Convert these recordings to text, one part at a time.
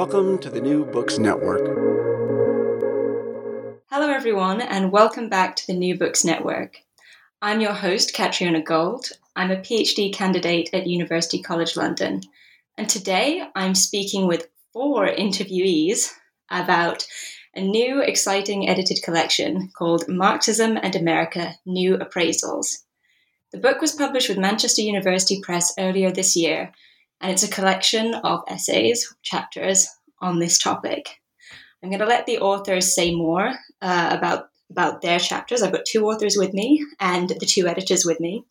Welcome to the New Books Network. Hello, everyone, and welcome back to the New Books Network. I'm your host, Catriona Gold. I'm a PhD candidate at University College London, and today I'm speaking with four interviewees about a new, exciting edited collection called Marxism and America New Appraisals. The book was published with Manchester University Press earlier this year, and it's a collection of essays, chapters on this topic. I'm going to let the authors say more uh, about about their chapters. I've got two authors with me and the two editors with me.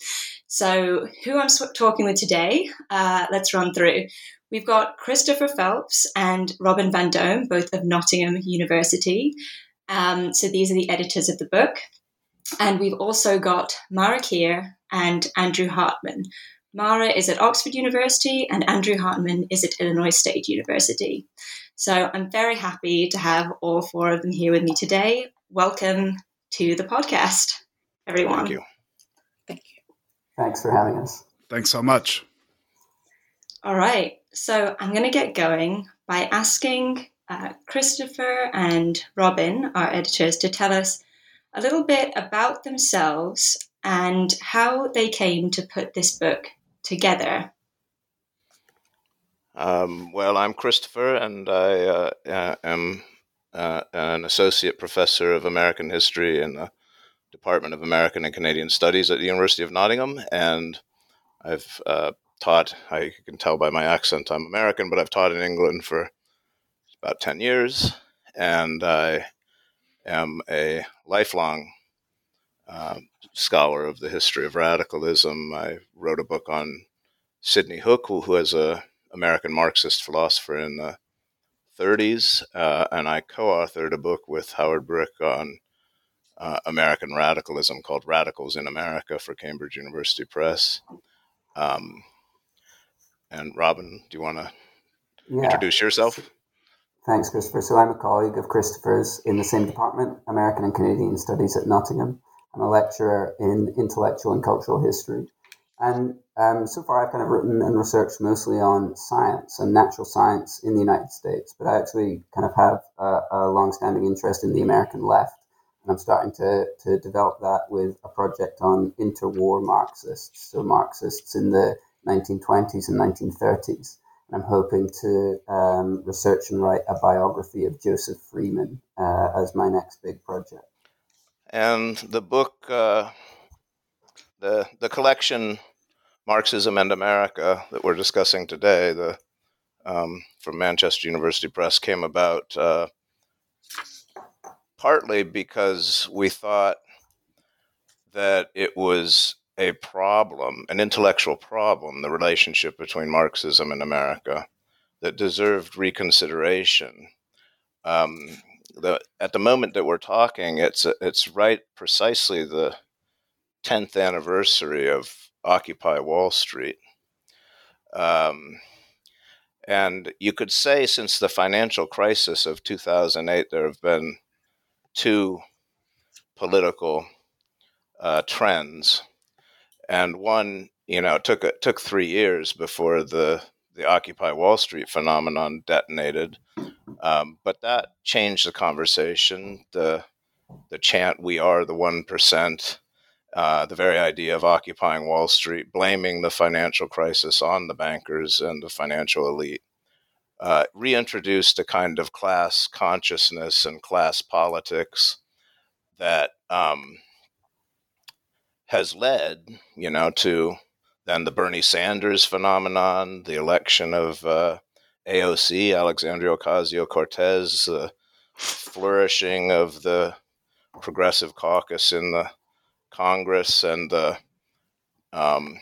So, who I'm talking with today? Uh, let's run through. We've got Christopher Phelps and Robin Vandome, both of Nottingham University. Um, so, these are the editors of the book. And we've also got Mara Keire and Andrew Hartman, Mara is at Oxford University and Andrew Hartman is at Illinois State University. So I'm very happy to have all four of them here with me today. Welcome to the podcast, everyone. Thank you. Thank you. Thanks for having us. Thanks so much. All right. So I'm going to get going by asking uh, Christopher and Robin, our editors, to tell us a little bit about themselves and how they came to put this book together? Um, well, I'm Christopher, and I uh, uh, am uh, an associate professor of American history in the Department of American and Canadian Studies at the University of Nottingham, and I've uh, taught. I can tell by my accent I'm American, but I've taught in England for about ten years, and I am a lifelong uh, scholar of the history of radicalism. I wrote a book on Sidney Hook, who, who was a American Marxist philosopher in the 30s, uh, and I co-authored a book with Howard Brick on uh, American radicalism called "Radicals in America" for Cambridge University Press. Um, and Robin, do you want to yeah. introduce yourself? Thanks, Christopher. So I'm a colleague of Christopher's in the same department, American and Canadian Studies at Nottingham. I'm a lecturer in intellectual and cultural history. And um, so far, I've kind of written and researched mostly on science and natural science in the United States, but I actually kind of have a, a long-standing interest in the American left, and I'm starting to, to develop that with a project on interwar Marxists, so Marxists in the 1920s and 1930s. And I'm hoping to um, research and write a biography of Joseph Freeman uh, as my next big project. And the book, uh, the the collection, Marxism and America, that we're discussing today, the um, from Manchester University Press, came about uh, partly because we thought that it was a problem, an intellectual problem, the relationship between Marxism and America, that deserved reconsideration. Um, the at the moment that we're talking, it's it's right precisely the tenth anniversary of Occupy Wall Street, um, And you could say since the financial crisis of 2008, there have been two political uh, trends. And one, you know, took, took three years before the, the Occupy Wall Street phenomenon detonated. Um, but that changed the conversation. The, the chant, we are the 1%, uh, the very idea of occupying Wall Street, blaming the financial crisis on the bankers and the financial elite, uh, reintroduced a kind of class consciousness and class politics that um, has led, you know, to then the Bernie Sanders phenomenon, the election of uh, AOC, Alexandria Ocasio Cortez, the flourishing of the Progressive Caucus in the Congress and the um,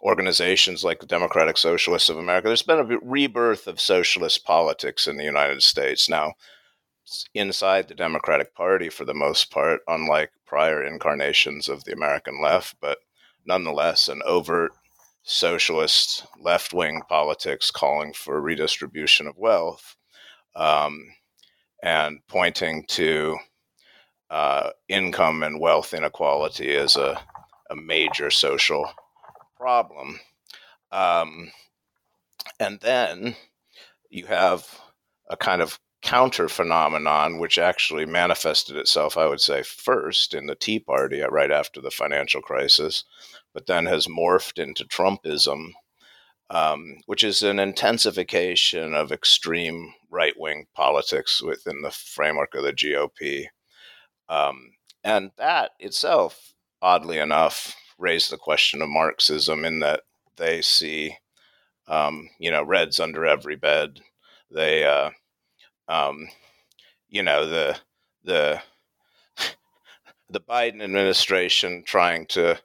organizations like the Democratic Socialists of America. There's been a rebirth of socialist politics in the United States. Now, inside the Democratic Party for the most part, unlike prior incarnations of the American left, but nonetheless an overt socialist left wing politics calling for redistribution of wealth um, and pointing to uh, income and wealth inequality as a, a major social problem. Um, and then you have a kind of counter phenomenon, which actually manifested itself, I would say, first in the Tea Party right after the financial crisis, but then has morphed into Trumpism, um, which is an intensification of extreme right wing politics within the framework of the GOP. Um, and that itself, oddly enough, raised the question of Marxism in that they see, um, you know, reds under every bed. They, uh, um, you know, the the the Biden administration trying to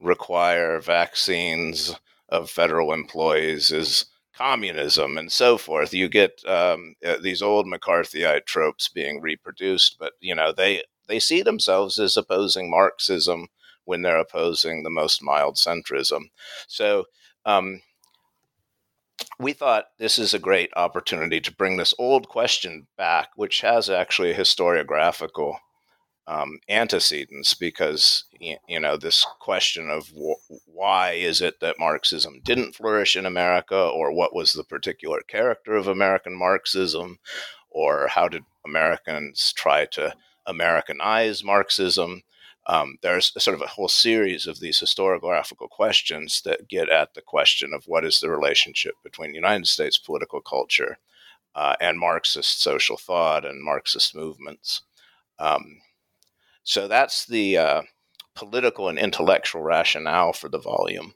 require vaccines of federal employees is communism and so forth. You get um, uh, these old McCarthyite tropes being reproduced, but you know they they see themselves as opposing Marxism when they're opposing the most mild centrism. So um, we thought this is a great opportunity to bring this old question back, which has actually a historiographical um, antecedents, because you know this question of wh- why is it that Marxism didn't flourish in America, or what was the particular character of American Marxism, or how did Americans try to Americanize Marxism. Um, there's sort of a whole series of these historiographical questions that get at the question of what is the relationship between United States political culture uh, and Marxist social thought and Marxist movements. Um, so that's the uh, political and intellectual rationale for the volume.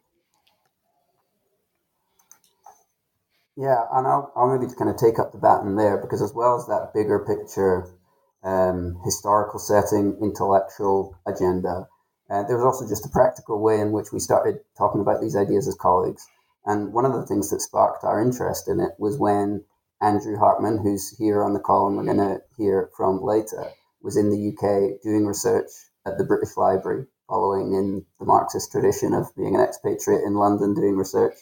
Yeah, and I'll, I'll maybe kind of take up the baton there because, as well as that bigger picture um, historical setting, intellectual agenda. Uh, there was also just a practical way in which we started talking about these ideas as colleagues. And one of the things that sparked our interest in it was when Andrew Hartman, who's here on the call and we're going to hear from later, was in the UK doing research at the British Library, following in the Marxist tradition of being an expatriate in London doing research.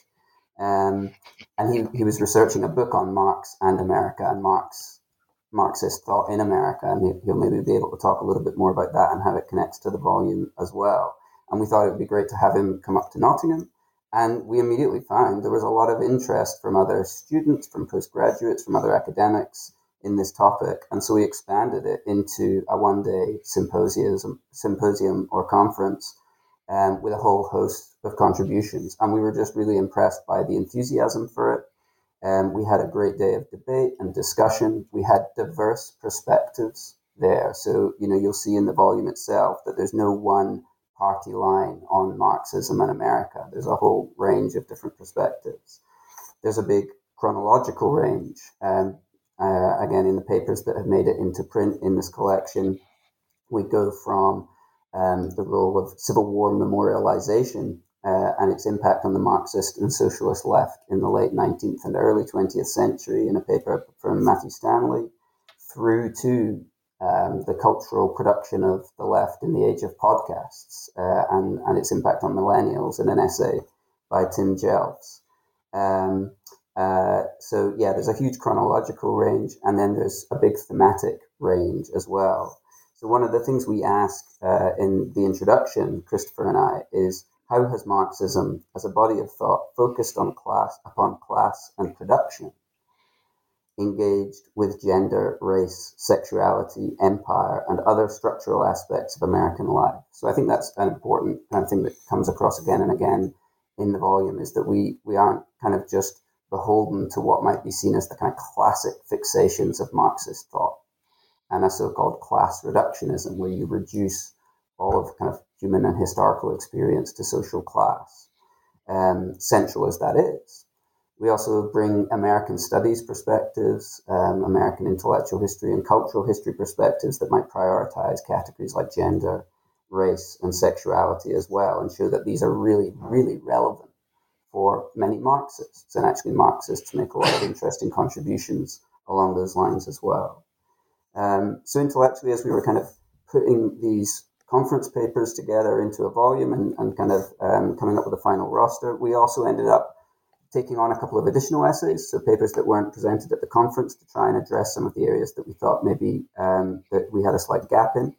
Um, and he, he was researching a book on Marx and America and Marx Marxist thought in America, and he'll maybe be able to talk a little bit more about that and how it connects to the volume as well. And we thought it would be great to have him come up to Nottingham. And we immediately found there was a lot of interest from other students, from postgraduates, from other academics in this topic. And so we expanded it into a one day symposium, symposium or conference um, with a whole host of contributions. And we were just really impressed by the enthusiasm for it um, we had a great day of debate and discussion. We had diverse perspectives there. So, you know, you'll see in the volume itself that there's no one party line on Marxism in America. There's a whole range of different perspectives. There's a big chronological range. Um, uh, again, in the papers that have made it into print in this collection, we go from um, the role of Civil War memorialization uh, and its impact on the Marxist and socialist left in the late 19th and early 20th century in a paper from Matthew Stanley, through to um, the cultural production of the left in the age of podcasts uh, and, and its impact on millennials in an essay by Tim Jelfs. Um, Uh, so yeah, there's a huge chronological range, and then there's a big thematic range as well. So one of the things we ask uh, in the introduction, Christopher and I, is how has Marxism, as a body of thought, focused on class upon class and production, engaged with gender, race, sexuality, empire, and other structural aspects of American life? So I think that's an important kind of thing that comes across again and again in the volume is that we we aren't kind of just beholden to what might be seen as the kind of classic fixations of Marxist thought and a so-called class reductionism, where you reduce all of kind of human and historical experience to social class, um, central as that is. We also bring American studies perspectives, um, American intellectual history and cultural history perspectives that might prioritize categories like gender, race, and sexuality as well, and show that these are really, really relevant for many Marxists. And actually, Marxists make a lot of interesting contributions along those lines as well. Um, so, intellectually, as we were kind of putting these conference papers together into a volume and, and kind of um, coming up with a final roster, we also ended up taking on a couple of additional essays, so papers that weren't presented at the conference to try and address some of the areas that we thought maybe um, that we had a slight gap in.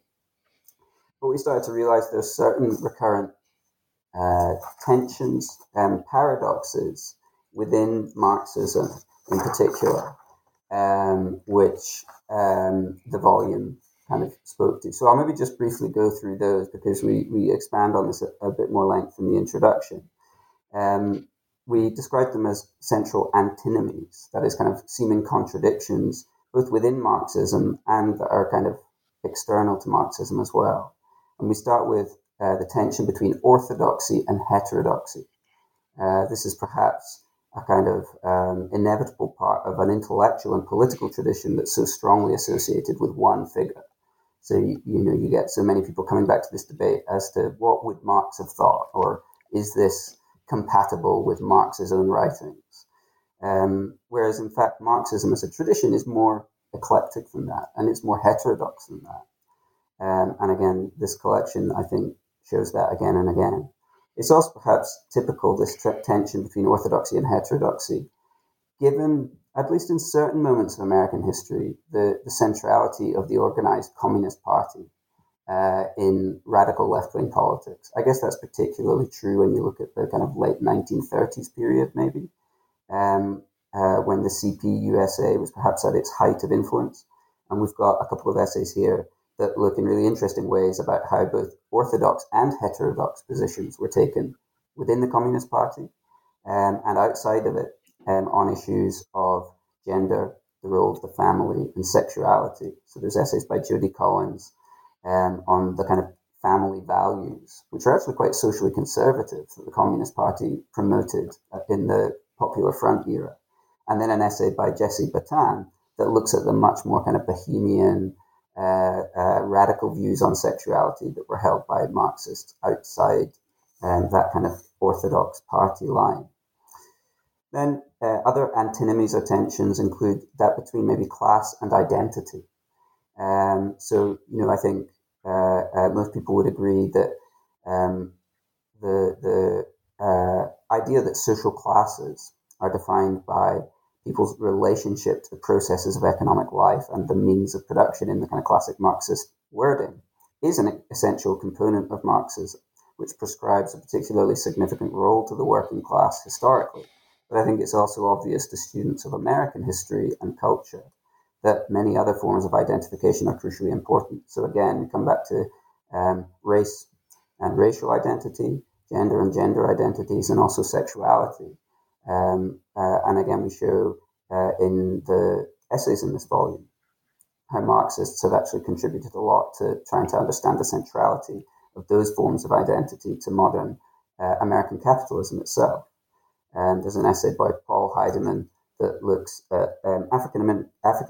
But we started to realize there's certain recurrent uh, tensions and paradoxes within Marxism in particular, um, which um, the volume kind of spoke to. So I'll maybe just briefly go through those because we, we expand on this a, a bit more length in the introduction. Um, we describe them as central antinomies, that is, kind of seeming contradictions both within Marxism and that are kind of external to Marxism as well. And we start with uh, the tension between orthodoxy and heterodoxy. Uh, this is perhaps a kind of um, inevitable part of an intellectual and political tradition that's so strongly associated with one figure. So you, know you get so many people coming back to this debate as to what would Marx have thought, or is this compatible with Marx's own writings? Um, whereas in fact Marxism as a tradition is more eclectic than that, and it's more heterodox than that. Um, and again, this collection I think shows that again and again. It's also perhaps typical, this tension between orthodoxy and heterodoxy, given, at least in certain moments of American history, the, the centrality of the organized Communist Party uh, in radical left wing politics. I guess that's particularly true when you look at the kind of late 1930s period, maybe, um, uh, when the CPUSA was perhaps at its height of influence. And we've got a couple of essays here that look in really interesting ways about how both orthodox and heterodox positions were taken within the Communist Party um, and outside of it um, on issues of gender, the role of the family, and sexuality. So there's essays by Judy Collins um, on the kind of family values, which are actually quite socially conservative that the Communist Party promoted in the Popular Front era. And then an essay by Jesse Battan that looks at the much more kind of bohemian, uh, uh, radical views on sexuality that were held by Marxists outside um, that kind of orthodox party line. Then uh, other antinomies or tensions include that between maybe class and identity. Um, so, you know, I think uh, uh, most people would agree that um, the, the uh, idea that social classes are defined by people's relationship to the processes of economic life and the means of production in the kind of classic Marxist wording is an essential component of Marxism, which prescribes a particularly significant role to the working class historically. But I think it's also obvious to students of American history and culture that many other forms of identification are crucially important. So again, we come back to um, race and racial identity, gender and gender identities, and also sexuality. Um, uh, and again, we show uh, in the essays in this volume how Marxists have actually contributed a lot to trying to understand the centrality of those forms of identity to modern uh, American capitalism itself. And there's an essay by Paul Heideman that looks at um, African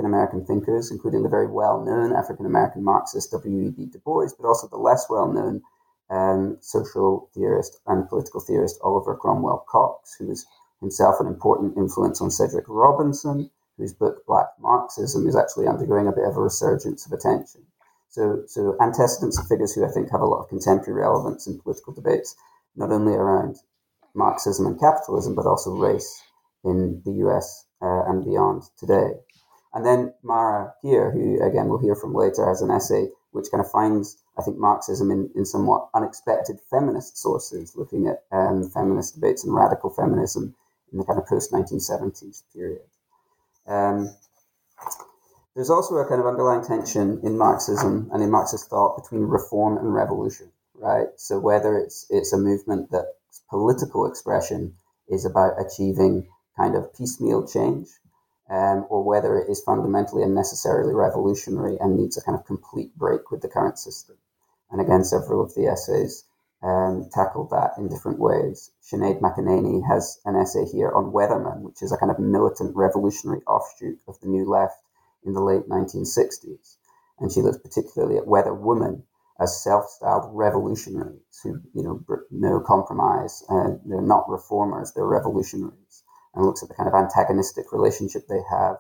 American thinkers, including the very well known African American Marxist W.E.B. Du Bois, but also the less well known um, social theorist and political theorist Oliver Cromwell Cox, who was himself an important influence on Cedric Robinson, whose book Black Marxism is actually undergoing a bit of a resurgence of attention. So, so antecedents of figures who I think have a lot of contemporary relevance in political debates, not only around Marxism and capitalism, but also race in the US uh, and beyond today. And then Mara here, who again we'll hear from later, has an essay which kind of finds, I think, Marxism in, in somewhat unexpected feminist sources, looking at um, feminist debates and radical feminism in the kind of post 1970s period. Um, there's also a kind of underlying tension in Marxism and in Marxist thought between reform and revolution, right? So whether it's it's a movement that political expression is about achieving kind of piecemeal change, um, or whether it is fundamentally and necessarily revolutionary and needs a kind of complete break with the current system. And again, several of the essays um, tackled that in different ways. Sinead McEneaney has an essay here on Weatherman, which is a kind of militant revolutionary offshoot of the New Left in the late 1960s. And she looks particularly at Weather Women as self-styled revolutionaries who, you know, no compromise, and they're not reformers, they're revolutionaries and looks at the kind of antagonistic relationship they have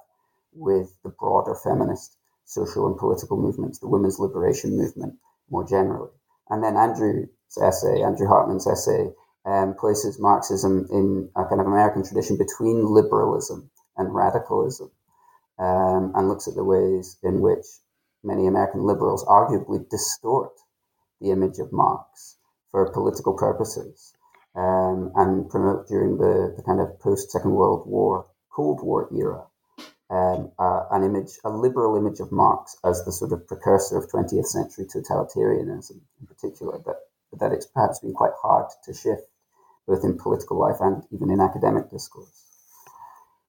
with the broader feminist social and political movements, the women's liberation movement more generally. And then Andrew's essay, Andrew Hartman's essay, um, places Marxism in a kind of American tradition between liberalism and radicalism, um, and looks at the ways in which many American liberals arguably distort the image of Marx for political purposes um, and promote during the, the kind of post Second World War, Cold War era, um, uh, an image, a liberal image of Marx as the sort of precursor of 20th century totalitarianism in particular, but, but that it's perhaps been quite hard to shift both in political life and even in academic discourse.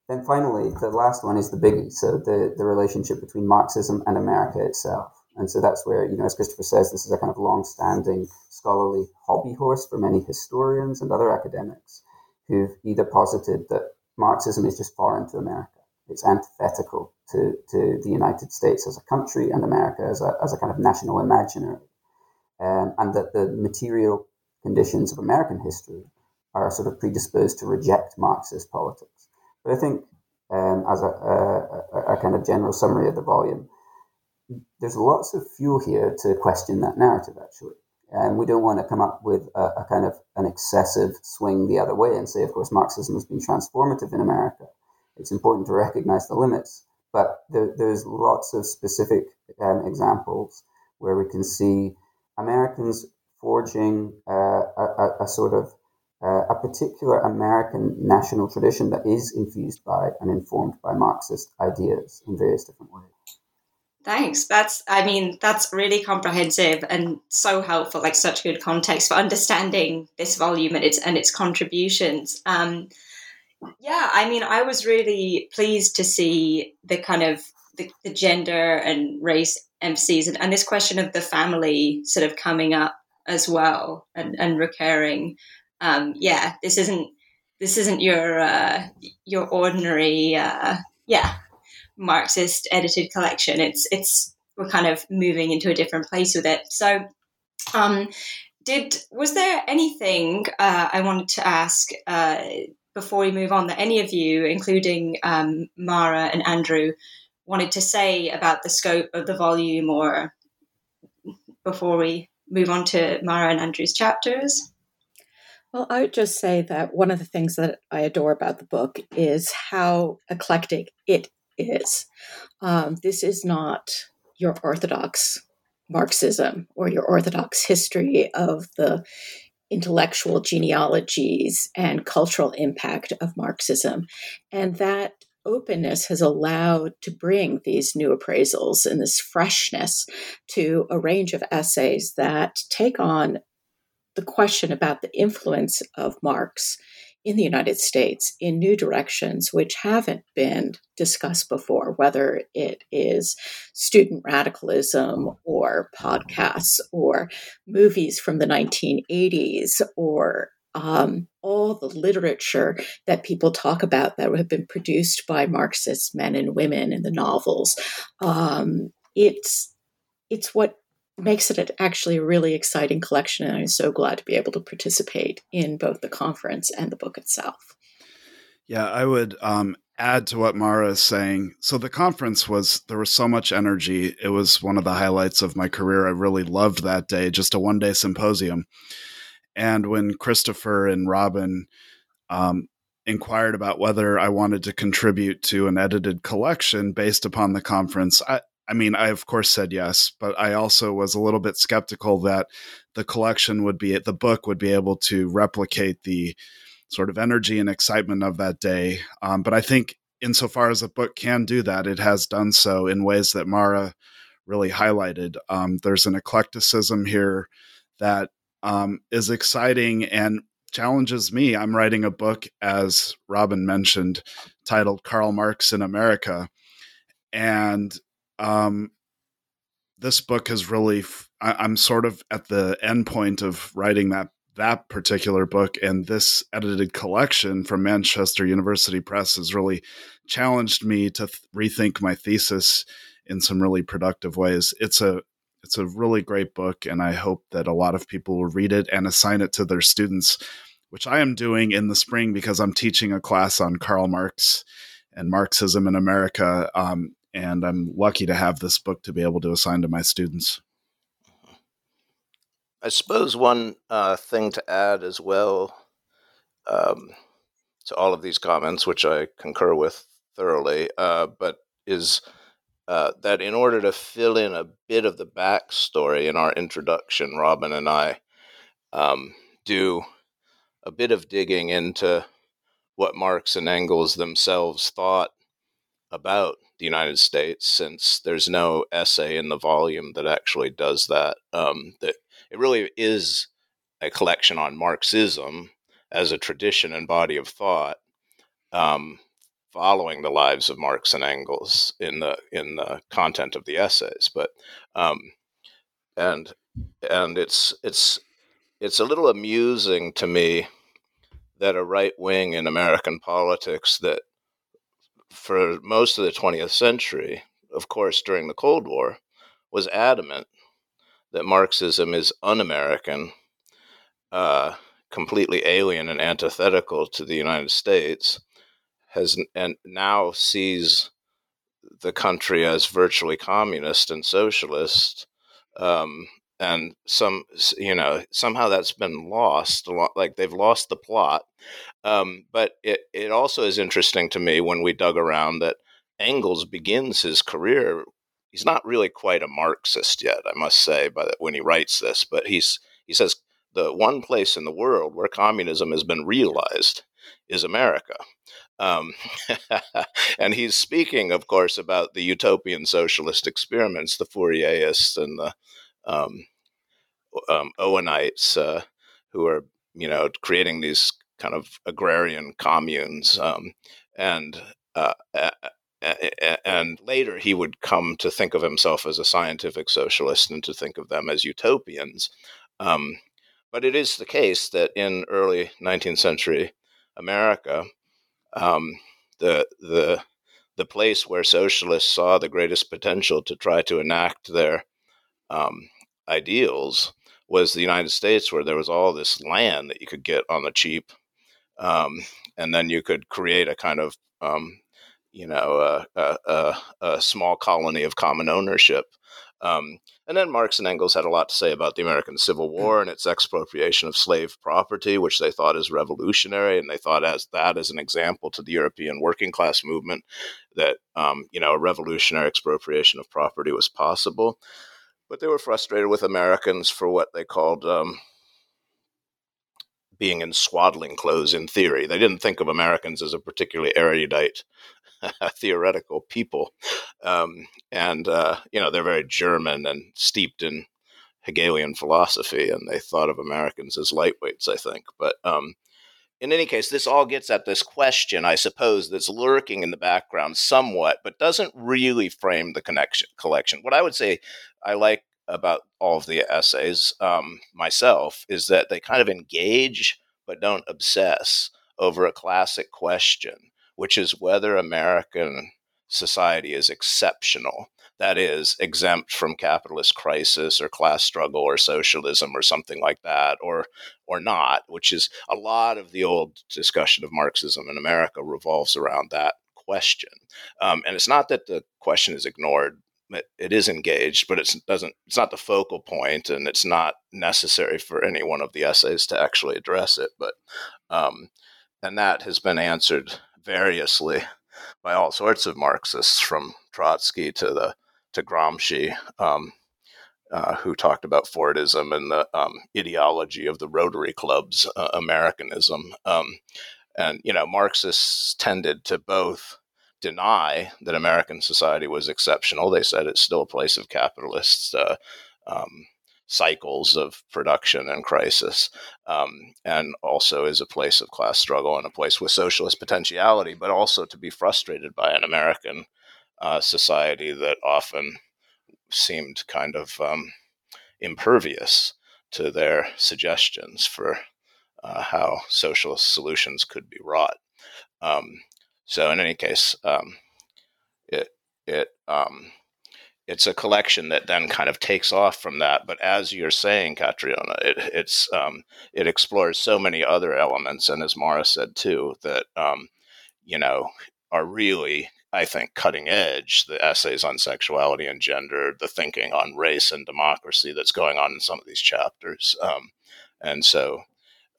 Then finally, the last one is the biggie. So the, the relationship between Marxism and America itself. And so that's where, you know, as Christopher says, this is a kind of long-standing scholarly hobby horse for many historians and other academics who've either posited that Marxism is just foreign to America. It's antithetical to, to the United States as a country and America as a, as a kind of national imaginary. Um, and that the material conditions of American history are sort of predisposed to reject Marxist politics. But I think, um, as a, a, a, kind of general summary of the volume, there's lots of fuel here to question that narrative, actually. And we don't want to come up with a, a, kind of an excessive swing the other way and say, of course, Marxism has been transformative in America. It's important to recognize the limits. But there, there's lots of specific um, examples where we can see Americans forging uh, a, a, sort of a particular American national tradition that is infused by and informed by Marxist ideas in various different ways. Thanks. That's, I mean, that's really comprehensive and so helpful, like such good context for understanding this volume and its and its contributions. Um, yeah, I mean, I was really pleased to see the kind of the, the gender and race emphases and, and this question of the family sort of coming up as well and, and recurring. Um, yeah, this isn't this isn't your uh, your ordinary uh, yeah Marxist edited collection. It's it's we're kind of moving into a different place with it. So, um, did was there anything uh, I wanted to ask uh, before we move on that any of you, including um, Mara and Andrew, wanted to say about the scope of the volume, or before we move on to Mara and Andrew's chapters? Well, I would just say that one of the things that I adore about the book is how eclectic it is. Um, this is not your orthodox Marxism or your orthodox history of the intellectual genealogies and cultural impact of Marxism. And that openness has allowed to bring these new appraisals and this freshness to a range of essays that take on the question about the influence of Marx in the United States in new directions which haven't been discussed before, whether it is student radicalism or podcasts or movies from the 1980s or um, all the literature that people talk about that have been produced by Marxist men and women in the novels. Um, it's it's what makes it actually a really exciting collection. And I'm so glad to be able to participate in both the conference and the book itself. Yeah, I would um, add to what Mara is saying. So the conference was, there was so much energy. It was one of the highlights of my career. I really loved that day, just a one day symposium. And when Christopher and Robin um, inquired about whether I wanted to contribute to an edited collection based upon the conference, I, I mean, I of course said yes, but I also was a little bit skeptical that the collection would be, the book would be able to replicate the sort of energy and excitement of that day. Um, but I think, insofar as a book can do that, it has done so in ways that Mara really highlighted. Um, there's an eclecticism here that um, is exciting and challenges me. I'm writing a book, as Robin mentioned, titled Karl Marx in America. And um, this book has really, I, am sort of at the end point of writing that that particular book and this edited collection from Manchester University Press has really challenged me to th- rethink my thesis in some really productive ways. It's a it's a really great book and I hope that a lot of people will read it and assign it to their students, which I am doing in the spring because I'm teaching a class on Karl Marx and Marxism in America um, and I'm lucky to have this book to be able to assign to my students. I suppose one uh, thing to add as well um, to all of these comments, which I concur with thoroughly, uh, but is uh, that in order to fill in a bit of the backstory in our introduction, Robin and I um, do a bit of digging into what Marx and Engels themselves thought about the United States, since there's no essay in the volume that actually does that. Um, that it really is a collection on Marxism as a tradition and body of thought, um, following the lives of Marx and Engels in the in the content of the essays. But um, and and it's it's it's a little amusing to me that a right wing in American politics that for most of the 20th century, of course, during the Cold War, was adamant that Marxism is un American, uh, completely alien and antithetical to the United States, has and now sees the country as virtually communist and socialist. Um, and some, you know, somehow that's been lost. Like they've lost the plot. Um, but it, it also is interesting to me when we dug around that Engels begins his career. He's not really quite a Marxist yet, I must say, but when he writes this, but he's he says the one place in the world where communism has been realized is America. Um, and he's speaking, of course, about the utopian socialist experiments, the Fourierists and the um, um, Owenites, uh, who are you know creating these kind of agrarian communes, um, and uh, and later he would come to think of himself as a scientific socialist and to think of them as utopians. Um, but it is the case that in early 19th century America, um, the the the place where socialists saw the greatest potential to try to enact their um, ideals was the United States, where there was all this land that you could get on the cheap um, and then you could create a kind of um, you know a, a, a, small colony of common ownership. Um, and then Marx and Engels had a lot to say about the American Civil mm. War and its expropriation of slave property, which they thought is revolutionary, and they thought as that as an example to the European working class movement that um, you know a revolutionary expropriation of property was possible. But they were frustrated with Americans for what they called um, being in swaddling clothes in theory. They didn't think of Americans as a particularly erudite, theoretical people. Um, and, uh, you know, they're very German and steeped in Hegelian philosophy, and they thought of Americans as lightweights, I think. But um, in any case, this all gets at this question, I suppose, that's lurking in the background somewhat, but doesn't really frame the connection collection. What I would say I like about all of the essays um, myself is that they kind of engage but don't obsess over a classic question, which is whether American society is exceptional. That is, exempt from capitalist crisis or class struggle or socialism or something like that, or or not, which is a lot of the old discussion of Marxism in America revolves around that question. Um, and it's not that the question is ignored it, it is engaged, but it doesn't. It's not the focal point, and it's not necessary for any one of the essays to actually address it. But um, and that has been answered variously by all sorts of Marxists, from Trotsky to the to Gramsci, um, uh, who talked about Fordism and the um, ideology of the Rotary Club's uh, Americanism. Um, and you know, Marxists tended to both deny that American society was exceptional. They said it's still a place of capitalists. Uh, um, cycles of production and crisis, um, and also is a place of class struggle and a place with socialist potentiality, but also to be frustrated by an American uh, society that often seemed kind of um, impervious to their suggestions for uh, how socialist solutions could be wrought. Um, so, in any case, um, it it um, it's a collection that then kind of takes off from that. But as you're saying, Catriona, it, it's um, it explores so many other elements, and as Mara said too, that um, you know are really, I think, cutting edge. The essays on sexuality and gender, the thinking on race and democracy that's going on in some of these chapters, um, and so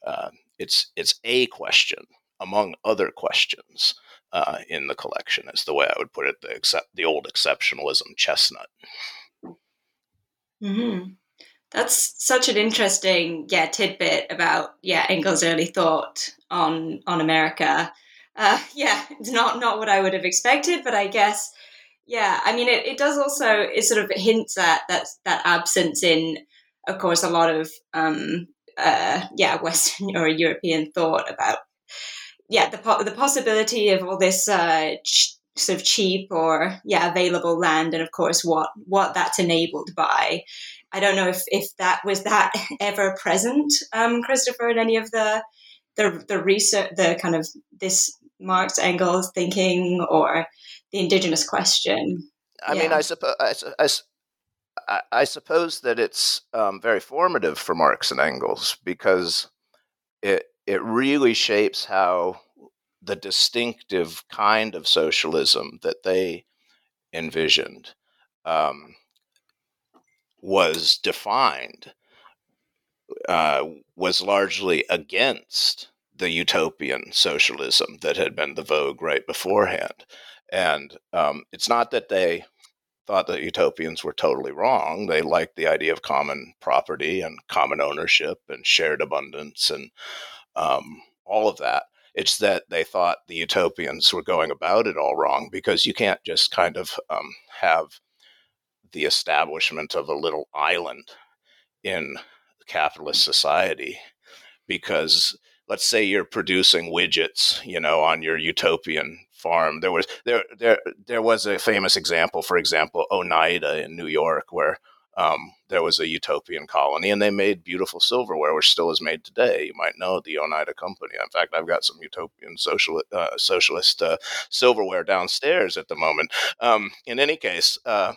uh, it's it's a question among other questions uh, in the collection is the way I would put it. The except the old exceptionalism chestnut. Mm-hmm. That's such an interesting yeah tidbit about yeah Engels' early thought on on America. Uh, yeah, it's not not what I would have expected, but I guess yeah. I mean, it, it does also it sort of hints at that that absence in, of course, a lot of um, uh, yeah Western or European thought about yeah, the the possibility of all this uh, ch- sort of cheap or yeah available land, and of course what what that's enabled by. I don't know if if that was that ever present, um, Christopher, in any of the the the research, the kind of this Marx Engels thinking or the indigenous question. I yeah. mean, I suppose. I, I, I, suppose that it's um, very formative for Marx and Engels because it it really shapes how the distinctive kind of socialism that they envisioned um, was defined uh, was largely against the utopian socialism that had been the vogue right beforehand. And um, it's not that they thought that utopians were totally wrong. They liked the idea of common property and common ownership and shared abundance and um, all of that. It's that they thought the utopians were going about it all wrong because you can't just kind of um, have the establishment of a little island in capitalist society because let's say you're producing widgets you know on your utopian farm there was there there there was a famous example for example oneida in new york where um, there was a utopian colony and they made beautiful silverware, which still is made today. You might know the Oneida Company. In fact, I've got some utopian social, uh, socialist uh, silverware downstairs at the moment. Um, in any case, uh,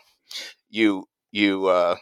you, you, uh,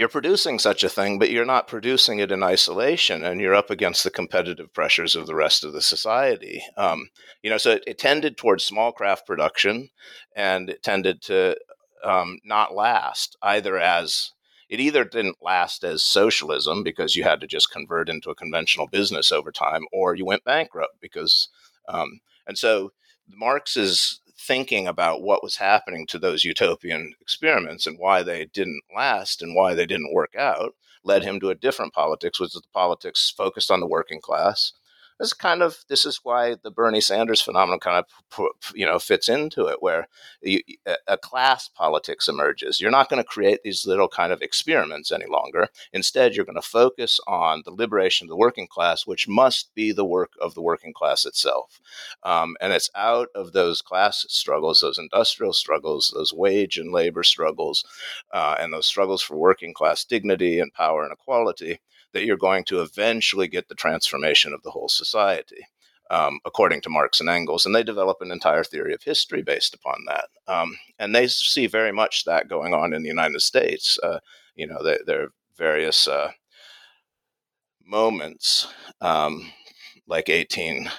you're producing such a thing, but you're not producing it in isolation, and you're up against the competitive pressures of the rest of the society. Um, you know, so it, it, tended towards small craft production, and it tended to um, not last either as it either didn't last as socialism because you had to just convert into a conventional business over time, or you went bankrupt because, um, and so Marx's thinking about what was happening to those utopian experiments and why they didn't last and why they didn't work out led him to a different politics, which is the politics focused on the working class this kind of this is why the Bernie Sanders phenomenon kind of you know fits into it, where you, a class politics emerges. You're not going to create these little kind of experiments any longer. Instead, you're going to focus on the liberation of the working class, which must be the work of the working class itself. Um, and it's out of those class struggles, those industrial struggles, those wage and labor struggles, uh, and those struggles for working class dignity and power and equality that you're going to eventually get the transformation of the whole society. Um, according to Marx and Engels, and they develop an entire theory of history based upon that. Um, and they see very much that going on in the United States. Uh, you know, there, there, are various uh, moments, um, like 18,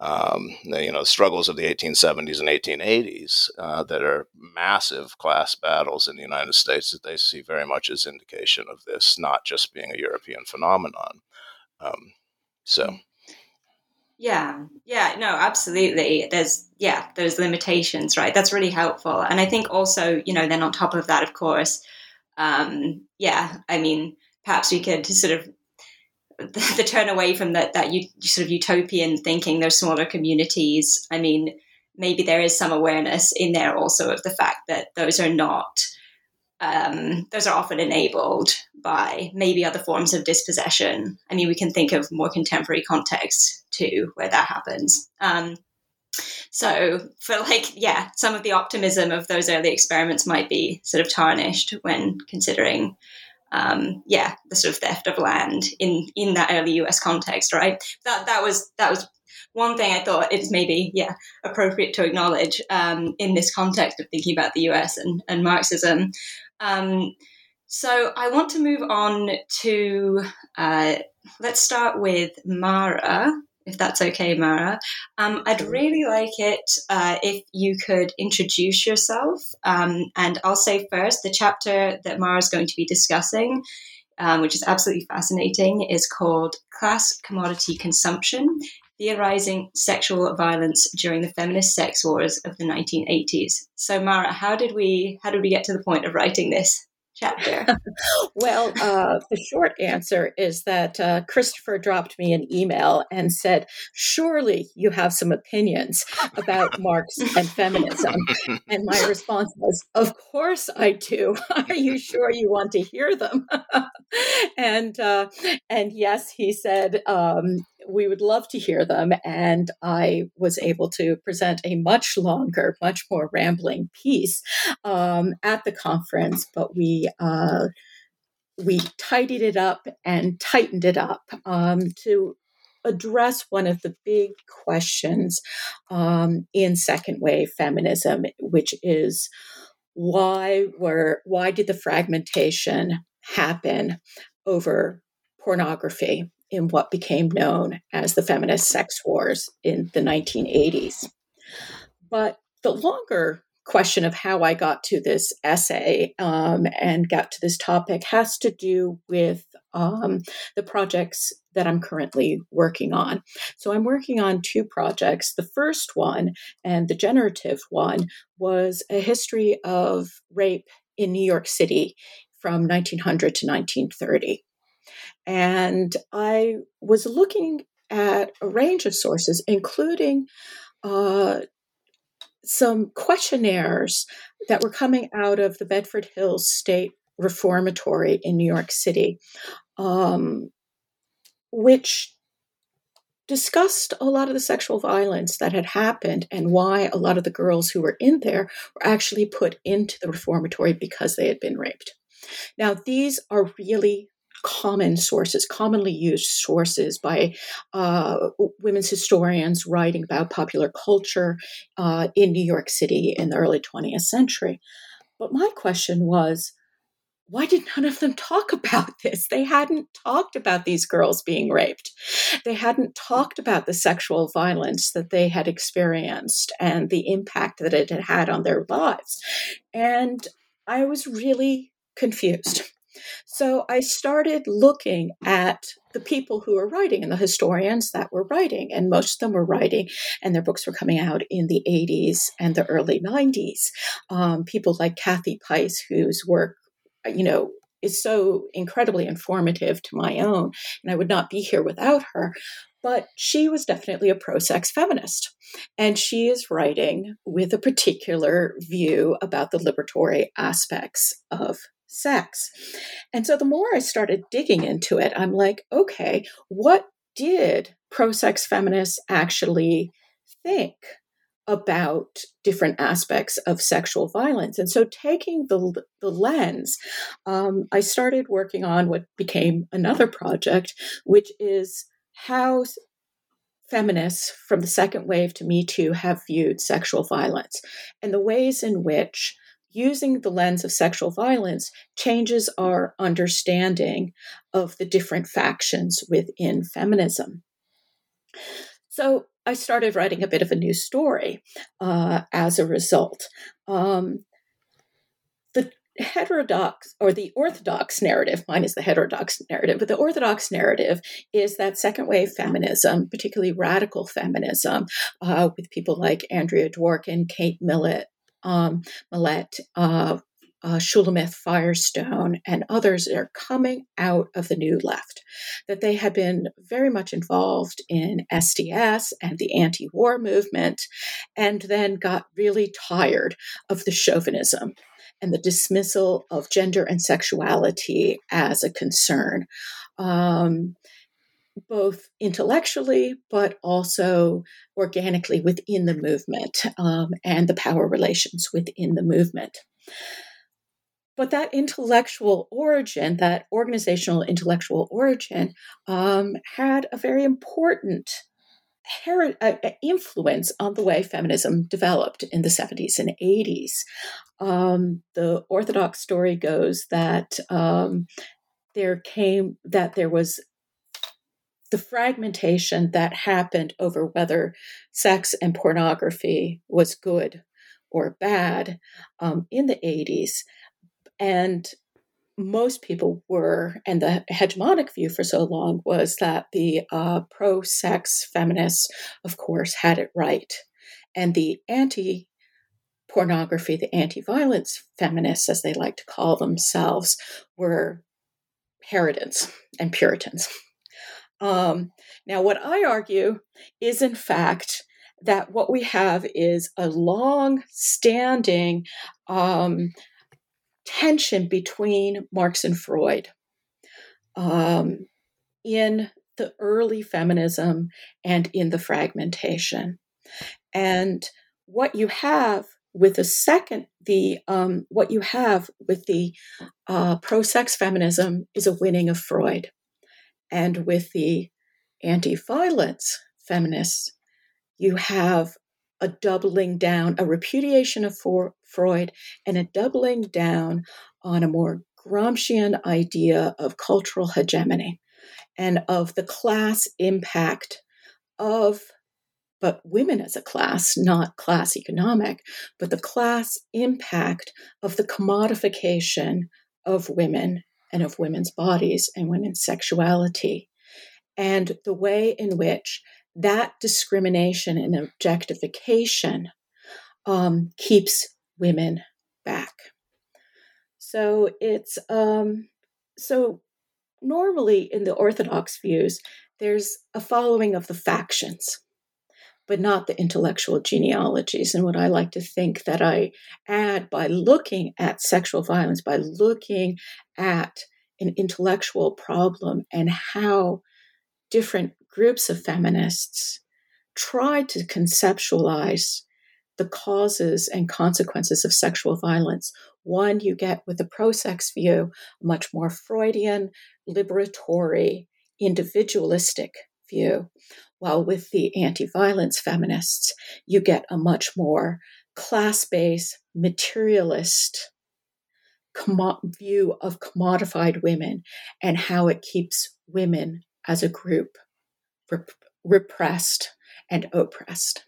um, you know, struggles of the 1870s and 1880s uh, that are massive class battles in the United States that they see very much as indication of this not just being a European phenomenon. Um, so. Yeah, yeah, no, absolutely. There's, yeah, there's limitations, right? That's really helpful. And I think also, you know, then on top of that, of course, um, yeah, I mean, perhaps we could sort of the, turn away from that that you, sort of utopian thinking. There's smaller communities. I mean, maybe there is some awareness in there also of the fact that those are not um, those are often enabled by maybe other forms of dispossession. I mean, we can think of more contemporary contexts too where that happens. Um, so, for like, yeah, some of the optimism of those early experiments might be sort of tarnished when considering, um, yeah, the sort of theft of land in in that early U.S. context, right? That that was that was one thing I thought it's maybe yeah appropriate to acknowledge um, in this context of thinking about the U.S. and, and Marxism. Um, so I want to move on to uh, let's start with Mara, if that's okay, Mara. Um, I'd really like it uh, if you could introduce yourself. Um, and I'll say first the chapter that Mara is going to be discussing, um, which is absolutely fascinating, is called Class Commodity Consumption Theorizing Sexual Violence During the Feminist Sex Wars of the 1980s. So, Mara, how did we how did we get to the point of writing this? Chapter? well, uh, the short answer is that uh, Christopher dropped me an email and said, Surely you have some opinions about Marx and feminism. And my response was, Of course I do. Are you sure you want to hear them? and, uh, and yes, he said, um, we would love to hear them. And I was able to present a much longer, much more rambling piece um, at the conference, but we uh, we tidied it up and tightened it up um, to address one of the big questions um, in second wave feminism, which is why were why did the fragmentation happen over pornography in what became known as the feminist sex wars in the 1980s. But the longer question of how I got to this essay um, and got to this topic has to do with um, the projects that I'm currently working on. So I'm working on two projects. The first one, and the generative one, was a history of rape in New York City from 1900 to 1930. And I was looking at a range of sources, including uh, some questionnaires that were coming out of the Bedford Hills State Reformatory in New York City, um, which discussed a lot of the sexual violence that had happened and why a lot of the girls who were in there were actually put into the reformatory because they had been raped. Now, these are really common sources, commonly used sources by uh, women's historians writing about popular culture uh, in New York City in the early 20th century. But my question was, why did none of them talk about this? They hadn't talked about these girls being raped. They hadn't talked about the sexual violence that they had experienced and the impact that it had had on their lives. And I was really confused. So I started looking at the people who were writing and the historians that were writing, and most of them were writing, and their books were coming out in the 80s and the early 90s. Um, people like Kathy Peiss, whose work, you know, is so incredibly informative to my own, and I would not be here without her. But she was definitely a pro sex feminist. And she is writing with a particular view about the liberatory aspects of sex. And so the more I started digging into it, I'm like, okay, what did pro sex feminists actually think about different aspects of sexual violence? And so taking the, the lens, um, I started working on what became another project, which is how feminists from the second wave to Me Too have viewed sexual violence and the ways in which using the lens of sexual violence changes our understanding of the different factions within feminism. So I started writing a bit of a new story uh, as a result. Um, the heterodox or the orthodox narrative, mine is the heterodox narrative, but the orthodox narrative is that second wave feminism, particularly radical feminism, uh, with people like Andrea Dworkin, Kate Millett, um, uh, uh, Shulamith Firestone, and others are coming out of the new left, that they had been very much involved in SDS and the anti war movement, and then got really tired of the chauvinism and the dismissal of gender and sexuality as a concern. Um, both intellectually, but also organically within the movement um, and the power relations within the movement. But that intellectual origin, that organizational intellectual origin, um, had a very important her- uh, uh, influence on the way feminism developed in the 70s and 80s. Um, the Orthodox story goes that um, there came that there was the fragmentation that happened over whether sex and pornography was good or bad um, in the 80s and most people were, and the hegemonic view for so long was that the uh, pro sex feminists, of course, had it right. And the anti pornography, the anti violence feminists, as they like to call themselves, were Puritans and Puritans. Um, now, what I argue is, in fact, that what we have is a long standing um, tension between Marx and Freud um, in the early feminism and in the fragmentation. And what you have with the second, the um, what you have with the uh, pro-sex feminism is a winning of Freud, and with the anti-violence feminists, you have a doubling down, a repudiation of for, Freud, and a doubling down on a more Gramscian idea of cultural hegemony and of the class impact of, but women as a class, not class economic, but the class impact of the commodification of women and of women's bodies and women's sexuality, and the way in which that discrimination and objectification um, keeps women back. So it's um, so normally in the Orthodox views, there's a following of the factions, but not the intellectual genealogies. And what I like to think that I add by looking at sexual violence, by looking at an intellectual problem and how different groups of feminists tried to conceptualize the causes and consequences of sexual violence. One you get with the pro sex view, much more Freudian, liberatory, individualistic view, while with the anti violence feminists, you get a much more class based, materialist view of commodified women and how it keeps women as a group rep- repressed and oppressed.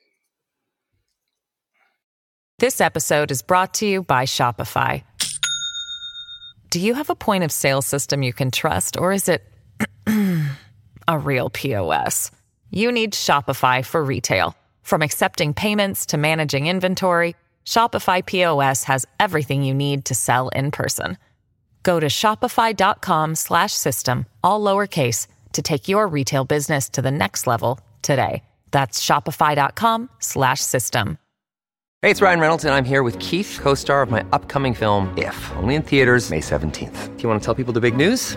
This episode is brought to you by Shopify. Do you have a point of sale system you can trust, or is it a real POS? You need Shopify for retail. From accepting payments to managing inventory, Shopify POS has everything you need to sell in person. Go to shopify.com/system all lowercase to take your retail business to the next level today. That's shopify.com slash system. Hey, it's Ryan Reynolds, and I'm here with Keith, co star of my upcoming film, If, only in theaters, May 17th. Do you want to tell people the big news?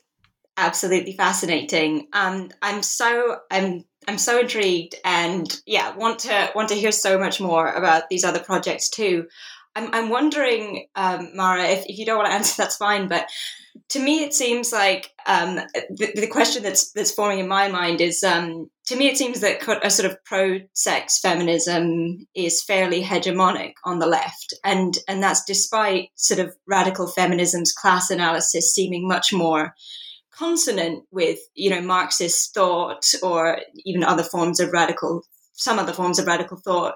absolutely fascinating. Um, I'm so I'm I'm so intrigued, and yeah, want to want to hear so much more about these other projects too. I'm I'm wondering, um, Mara, if, if you don't want to answer, that's fine. But to me, it seems like um, the, the, question that's that's forming in my mind is um, to me, it seems that a sort of pro-sex feminism is fairly hegemonic on the left, and and that's despite sort of radical feminism's class analysis seeming much more consonant with you know Marxist thought or even other forms of radical some other forms of radical thought.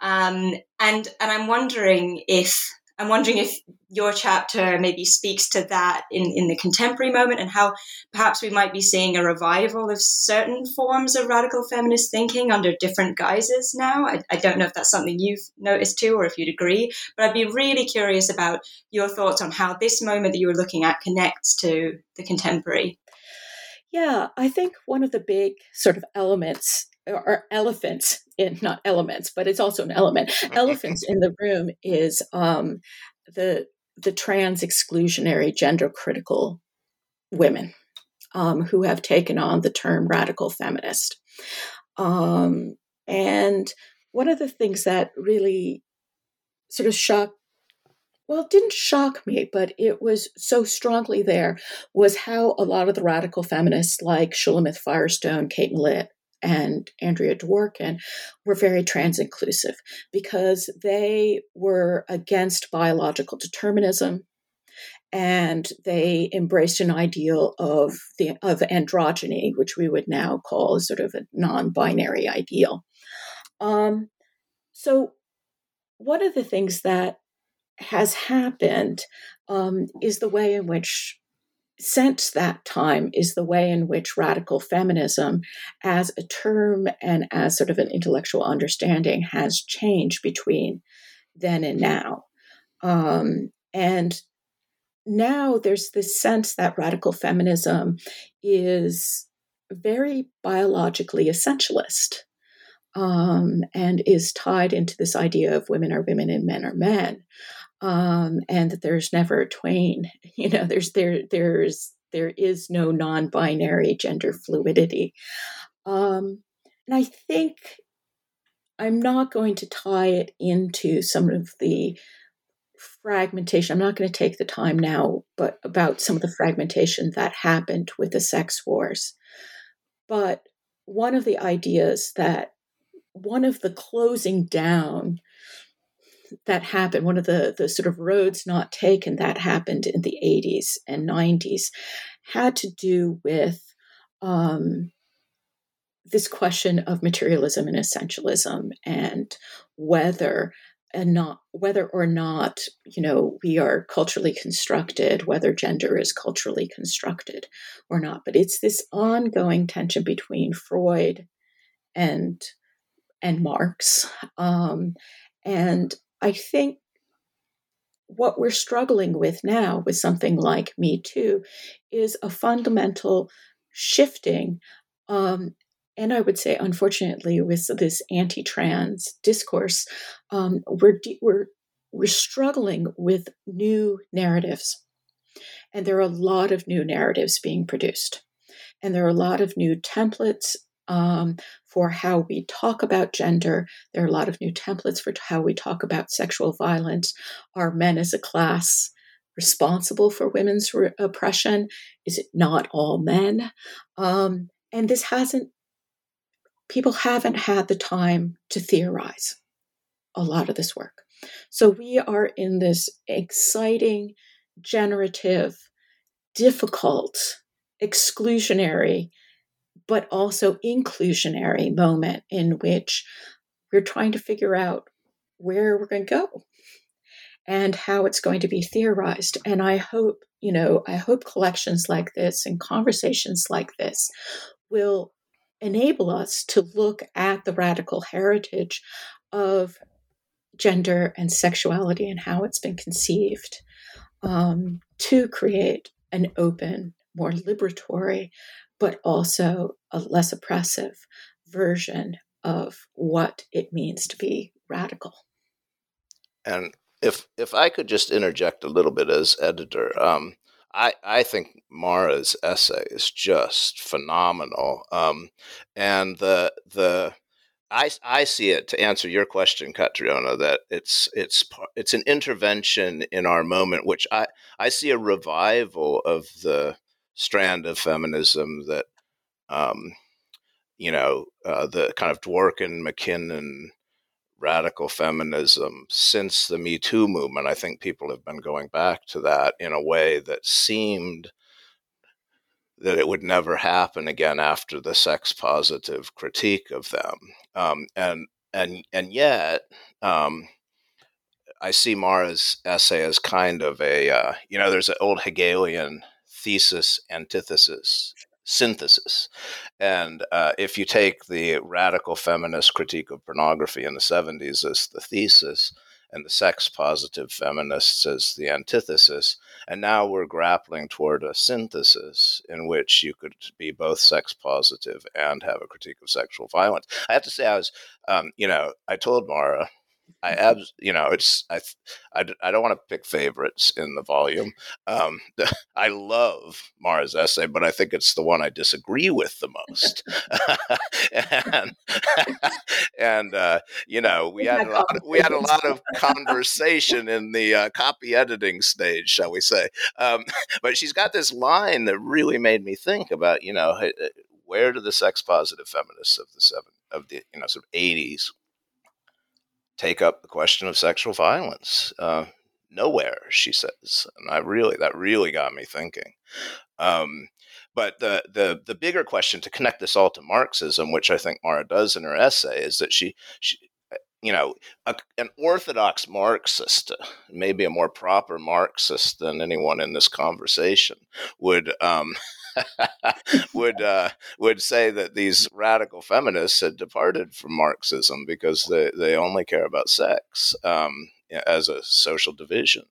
Um, and and I'm wondering if I'm wondering if your chapter maybe speaks to that in, in the contemporary moment and how perhaps we might be seeing a revival of certain forms of radical feminist thinking under different guises now. I, I don't know if that's something you've noticed too or if you'd agree, but I'd be really curious about your thoughts on how this moment that you were looking at connects to the contemporary. Yeah, I think one of the big sort of elements or elephants in not elements, but it's also an element. Elephants in the room is um, the the trans exclusionary gender critical women um, who have taken on the term radical feminist. Um, and one of the things that really sort of shocked well, it didn't shock me, but it was so strongly there was how a lot of the radical feminists like Shulamith Firestone, Kate Millett, and Andrea Dworkin were very trans inclusive because they were against biological determinism and they embraced an ideal of the of androgyny, which we would now call sort of a non-binary ideal. Um, so, one of the things that has happened um, is the way in which since that time is the way in which radical feminism as a term and as sort of an intellectual understanding has changed between then and now. Um, and now there's this sense that radical feminism is very biologically essentialist um, and is tied into this idea of women are women and men are men um, and that there's never a twain. You know, there's there there's there is no non-binary gender fluidity, um, and I think I'm not going to tie it into some of the fragmentation. I'm not going to take the time now, but about some of the fragmentation that happened with the sex wars. But one of the ideas that one of the closing down that happened, one of the, the sort of roads not taken that happened in the 80s and 90s, had to do with um, this question of materialism and essentialism and whether and not whether or not you know we are culturally constructed whether gender is culturally constructed or not. But it's this ongoing tension between freud and and marx um, and I think what we're struggling with now with something like Me Too is a fundamental shifting. Um, and I would say, unfortunately, with this anti-trans discourse, um, we're we're we're struggling with new narratives, and there are a lot of new narratives being produced, and there are a lot of new templates um, for how we talk about gender. There are a lot of new templates for how we talk about sexual violence. Are men as a class responsible for women's re- oppression? Is it not all men? Um, and this hasn't, people haven't had the time to theorize a lot of this work. So we are in this exciting, generative, difficult, exclusionary but also inclusionary moment in which we're trying to figure out where we're going to go and how it's going to be theorized. And I hope, you know, I hope collections like this and conversations like this will enable us to look at the radical heritage of gender and sexuality and how it's been conceived um, to create an open, more liberatory, but also a less oppressive version of what it means to be radical. And if if I could just interject a little bit as editor, um, I I think Mara's essay is just phenomenal, um, and the the I, I see it to answer your question, Catriona, that it's it's it's an intervention in our moment, which I I see a revival of the strand of feminism that, um, you know, uh, the kind of Dworkin, MacKinnon, radical feminism since the Me Too movement. I think people have been going back to that in a way that seemed that it would never happen again after the sex positive critique of them. Um, and and and yet, um, I see Mara's essay as kind of a uh, you know, there's an old Hegelian thesis antithesis synthesis. And uh, if you take the radical feminist critique of pornography in the 70s as the thesis, and the sex positive feminists as the antithesis. And now we're grappling toward a synthesis in which you could be both sex positive and have a critique of sexual violence. I have to say, I was, um, you know, I told Mara I abs, you know, it's I, I, I don't want to pick favorites in the volume. Um, I love Mara's essay, but I think it's the one I disagree with the most. and and uh, you know, we had a lot, of, we had a lot of conversation in the uh, copy editing stage, shall we say? Um, but she's got this line that really made me think about, you know, where do the sex positive feminists of the seven of the you know sort of eighties take up the question of sexual violence. Uh, nowhere, she says, and I really that really got me thinking. Um, but the the the bigger question to connect this all to Marxism, which I think Mara does in her essay, is that she she uh, you know, a, an orthodox Marxist, maybe a more proper Marxist than anyone in this conversation, would um, would uh, would say that these radical feminists had departed from Marxism because they, they only care about sex um, as a social division.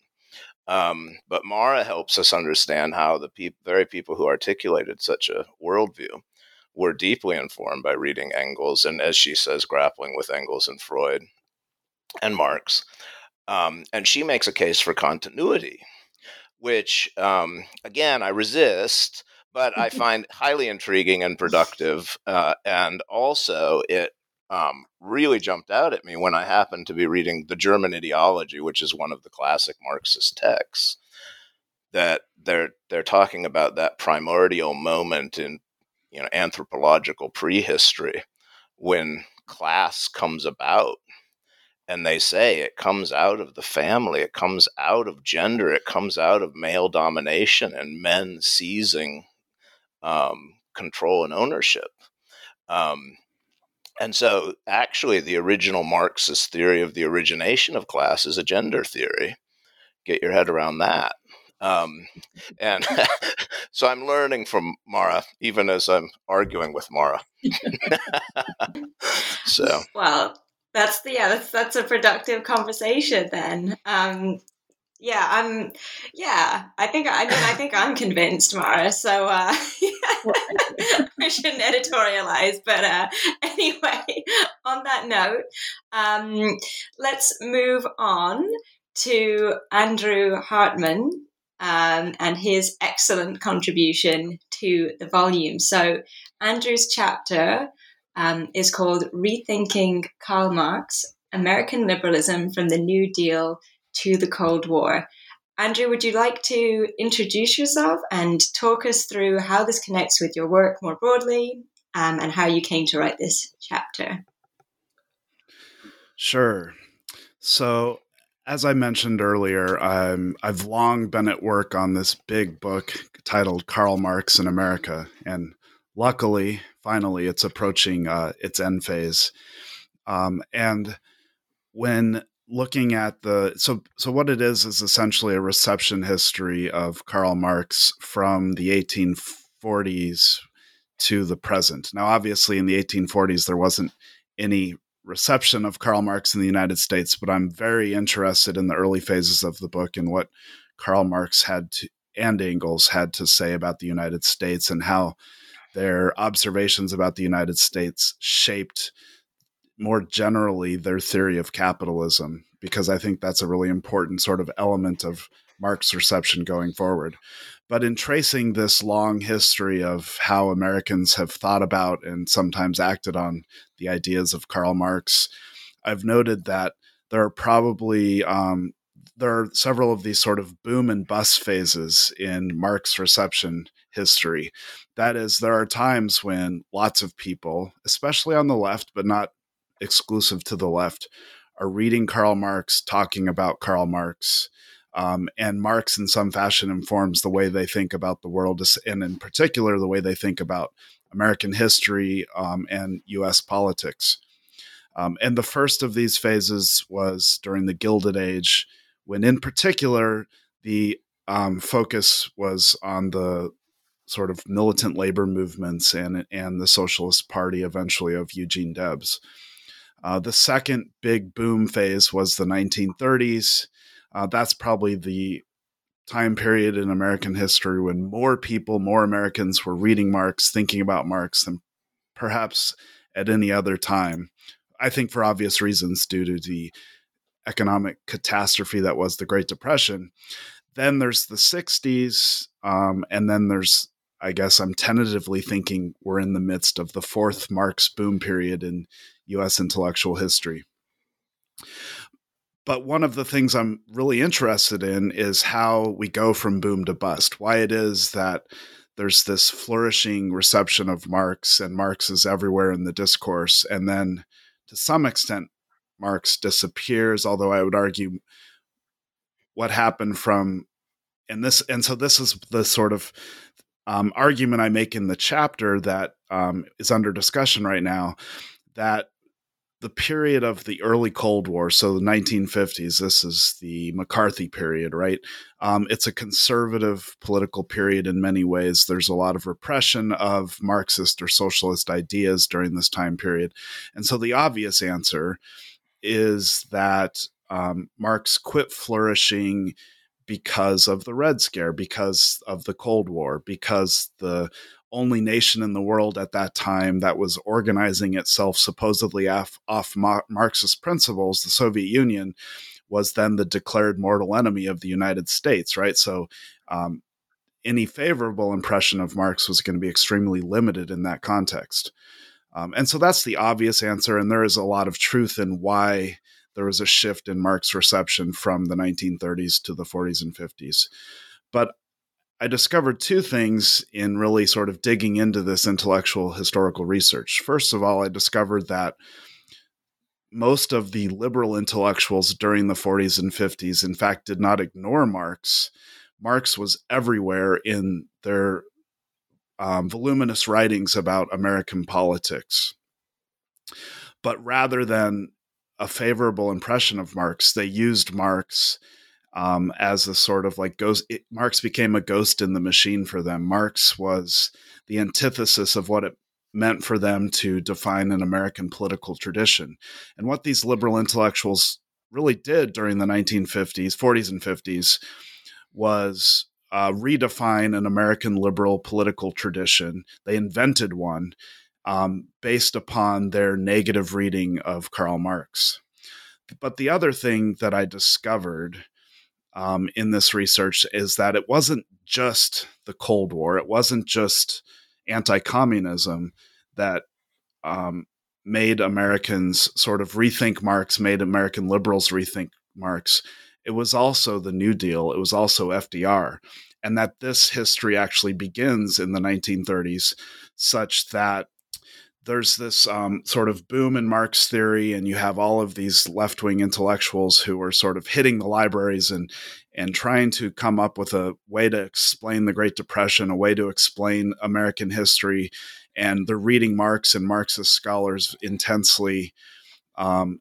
Um, but Mara helps us understand how the very people who articulated such a worldview were deeply informed by reading Engels and, as she says, grappling with Engels and Freud and Marx. Um, and she makes a case for continuity, which, um, again, I resist but I find highly intriguing and productive. Uh, and also, it um, really jumped out at me when I happened to be reading The German Ideology, which is one of the classic Marxist texts. That they're they're talking about that primordial moment in you know anthropological prehistory when class comes about and they say it comes out of the family it comes out of gender it comes out of male domination and men seizing um, control and ownership. Um, and so, actually, the original Marxist theory of the origination of class is a gender theory. Get your head around that. Um, and so I'm learning from Mara, even as I'm arguing with Mara. so, well, that's the yeah, that's that's a productive conversation then. Um, yeah, I'm. Yeah, I think. I mean, I think I'm convinced, Mara. So uh, we shouldn't editorialize. But uh, anyway, on that note, um, let's move on to Andrew Hartman um, and his excellent contribution to the volume. So Andrew's chapter um, is called "Rethinking Karl Marx: American Liberalism from the New Deal." To the Cold War. Andrew, would you like to introduce yourself and talk us through how this connects with your work more broadly um, and how you came to write this chapter? Sure. So, as I mentioned earlier, I've long been at work on this big book titled Karl Marx in America. And luckily, finally, it's approaching uh, its end phase. Um, and when looking at the so so what it is is essentially a reception history of Karl Marx from the 1840s to the present. Now, obviously, in the 1840s, there wasn't any reception of Karl Marx in the United States, but I'm very interested in the early phases of the book and what Karl Marx had to and Engels had to say about the United States and how their observations about the United States shaped more generally their theory of capitalism, because I think that's a really important sort of element of Marx's reception going forward. But in tracing this long history of how Americans have thought about and sometimes acted on the ideas of Karl Marx, I've noted that there are probably um, there are several of these sort of boom and bust phases in Marx reception history. That is, there are times when lots of people, especially on the left, but not exclusive to the left, are reading Karl Marx, talking about Karl Marx. Um, and Marx, in some fashion, informs the way they think about the world, and in particular, the way they think about American history um, and US politics. Um, and the first of these phases was during the Gilded Age, when in particular, the um, focus was on the sort of militant labor movements and and the Socialist Party eventually of Eugene Debs. Uh, the second big boom phase was the 1930s. Uh, that's probably the time period in American history when more people, more Americans were reading Marx, thinking about Marx than perhaps at any other time. I think for obvious reasons due to the economic catastrophe that was the Great Depression. Then there's the 60s, um, and then there's I guess I'm tentatively thinking we're in the midst of the fourth Marx boom period in US intellectual history. But one of the things I'm really interested in is how we go from boom to bust, why it is that there's this flourishing reception of Marx and Marx is everywhere in the discourse. And then to some extent, Marx disappears, although I would argue what happened from and this and so this is the sort of um, argument I make in the chapter that um, is under discussion right now that the period of the early Cold War, so the 1950s, this is the McCarthy period, right? Um, it's a conservative political period in many ways. There's a lot of repression of Marxist or socialist ideas during this time period. And so the obvious answer is that um, Marx quit flourishing because of the Red Scare, because of the Cold War, because the only nation in the world at that time that was organizing itself supposedly off, off Marxist principles, the Soviet Union, was then the declared mortal enemy of the United States, right? So, um, any favorable impression of Marx was going to be extremely limited in that context. Um, and so that's the obvious answer. And there is a lot of truth in why there was a shift in Marx reception from the 1930s to the 40s and 50s. But I discovered two things in really sort of digging into this intellectual historical research. First of all, I discovered that most of the liberal intellectuals during the 40s and 50s, in fact, did not ignore Marx. Marx was everywhere in their um, voluminous writings about American politics. But rather than a favorable impression of Marx. They used Marx um, as a sort of like ghost. It, Marx became a ghost in the machine for them. Marx was the antithesis of what it meant for them to define an American political tradition. And what these liberal intellectuals really did during the 1950s, 40s, and 50s was uh, redefine an American liberal political tradition. They invented one um, based upon their negative reading of Karl Marx. But the other thing that I discovered um, in this research is that it wasn't just the Cold War, it wasn't just anti communism that um, made Americans sort of rethink Marx, made American liberals rethink Marx. It was also the New Deal, it was also FDR. And that this history actually begins in the 1930s, such that there's this um, sort of boom in Marx theory, and you have all of these left wing intellectuals who are sort of hitting the libraries and and trying to come up with a way to explain the Great Depression, a way to explain American history, and they're reading Marx and Marxist scholars intensely. Um,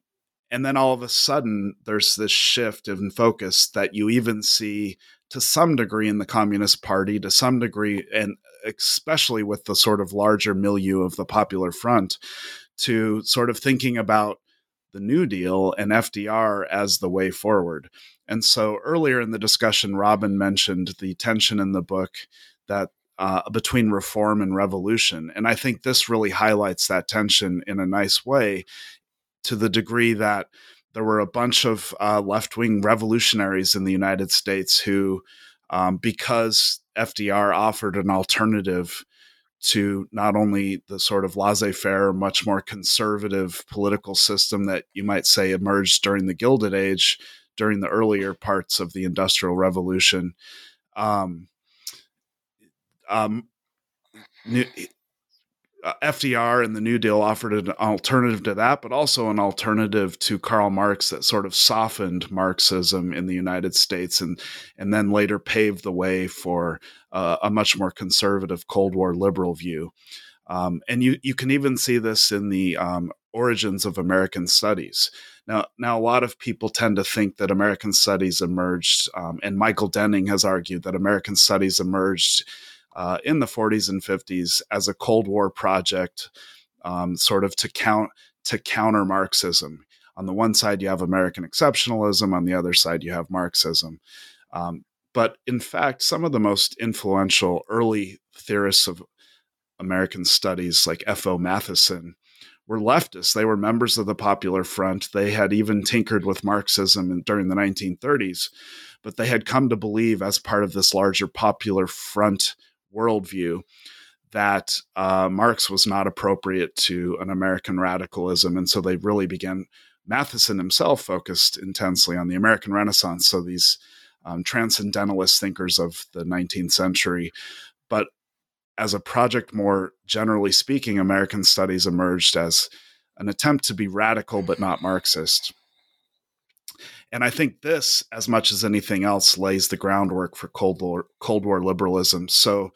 and then all of a sudden, there's this shift in focus that you even see to some degree in the Communist Party, to some degree, and especially with the sort of larger milieu of the Popular Front, to sort of thinking about the New Deal and FDR as the way forward. And so earlier in the discussion, Robin mentioned the tension in the book that uh, between reform and revolution. And I think this really highlights that tension in a nice way to the degree that there were a bunch of uh, left wing revolutionaries in the United States who, um, because FDR offered an alternative to not only the sort of laissez faire, much more conservative political system that you might say emerged during the Gilded Age, during the earlier parts of the Industrial Revolution. Um, um, uh, FDR and the New Deal offered an alternative to that, but also an alternative to Karl Marx that sort of softened Marxism in the United States, and and then later paved the way for uh, a much more conservative Cold War liberal view. Um, and you you can even see this in the um, origins of American studies. Now, now a lot of people tend to think that American studies emerged, um, and Michael Denning has argued that American studies emerged uh, in the 40s and 50s as a Cold War project, um, sort of to count to counter Marxism. On the one side, you have American exceptionalism. On the other side, you have Marxism. Um, but in fact, some of the most influential early theorists of American studies, like F.O. Matthiessen, were leftists. They were members of the Popular Front. They had even tinkered with Marxism during the 1930s, but they had come to believe, as part of this larger Popular Front worldview that uh, Marx was not appropriate to an American radicalism. And so they really began, Matthiessen himself focused intensely on the American Renaissance. So these um, transcendentalist thinkers of the 19th century. But as a project, more generally speaking, American studies emerged as an attempt to be radical but not Marxist. And I think this, as much as anything else, lays the groundwork for Cold War, Cold War liberalism. So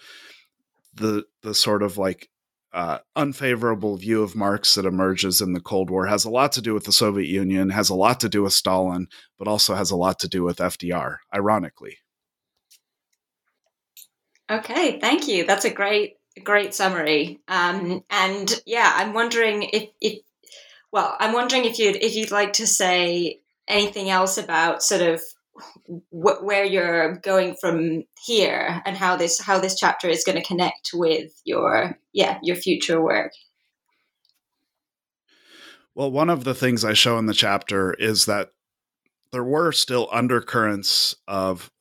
the the sort of like uh, unfavorable view of Marx that emerges in the Cold War has a lot to do with the Soviet Union, has a lot to do with Stalin, but also has a lot to do with FDR, ironically. Okay, thank you. That's a great, great summary. Um, and yeah, I'm wondering if, if, well, I'm wondering if you'd if you'd like to say anything else about sort of wh- where you're going from here and how this how this chapter is going to connect with your yeah your future work? Well one of the things i show in the chapter is that there were still undercurrents of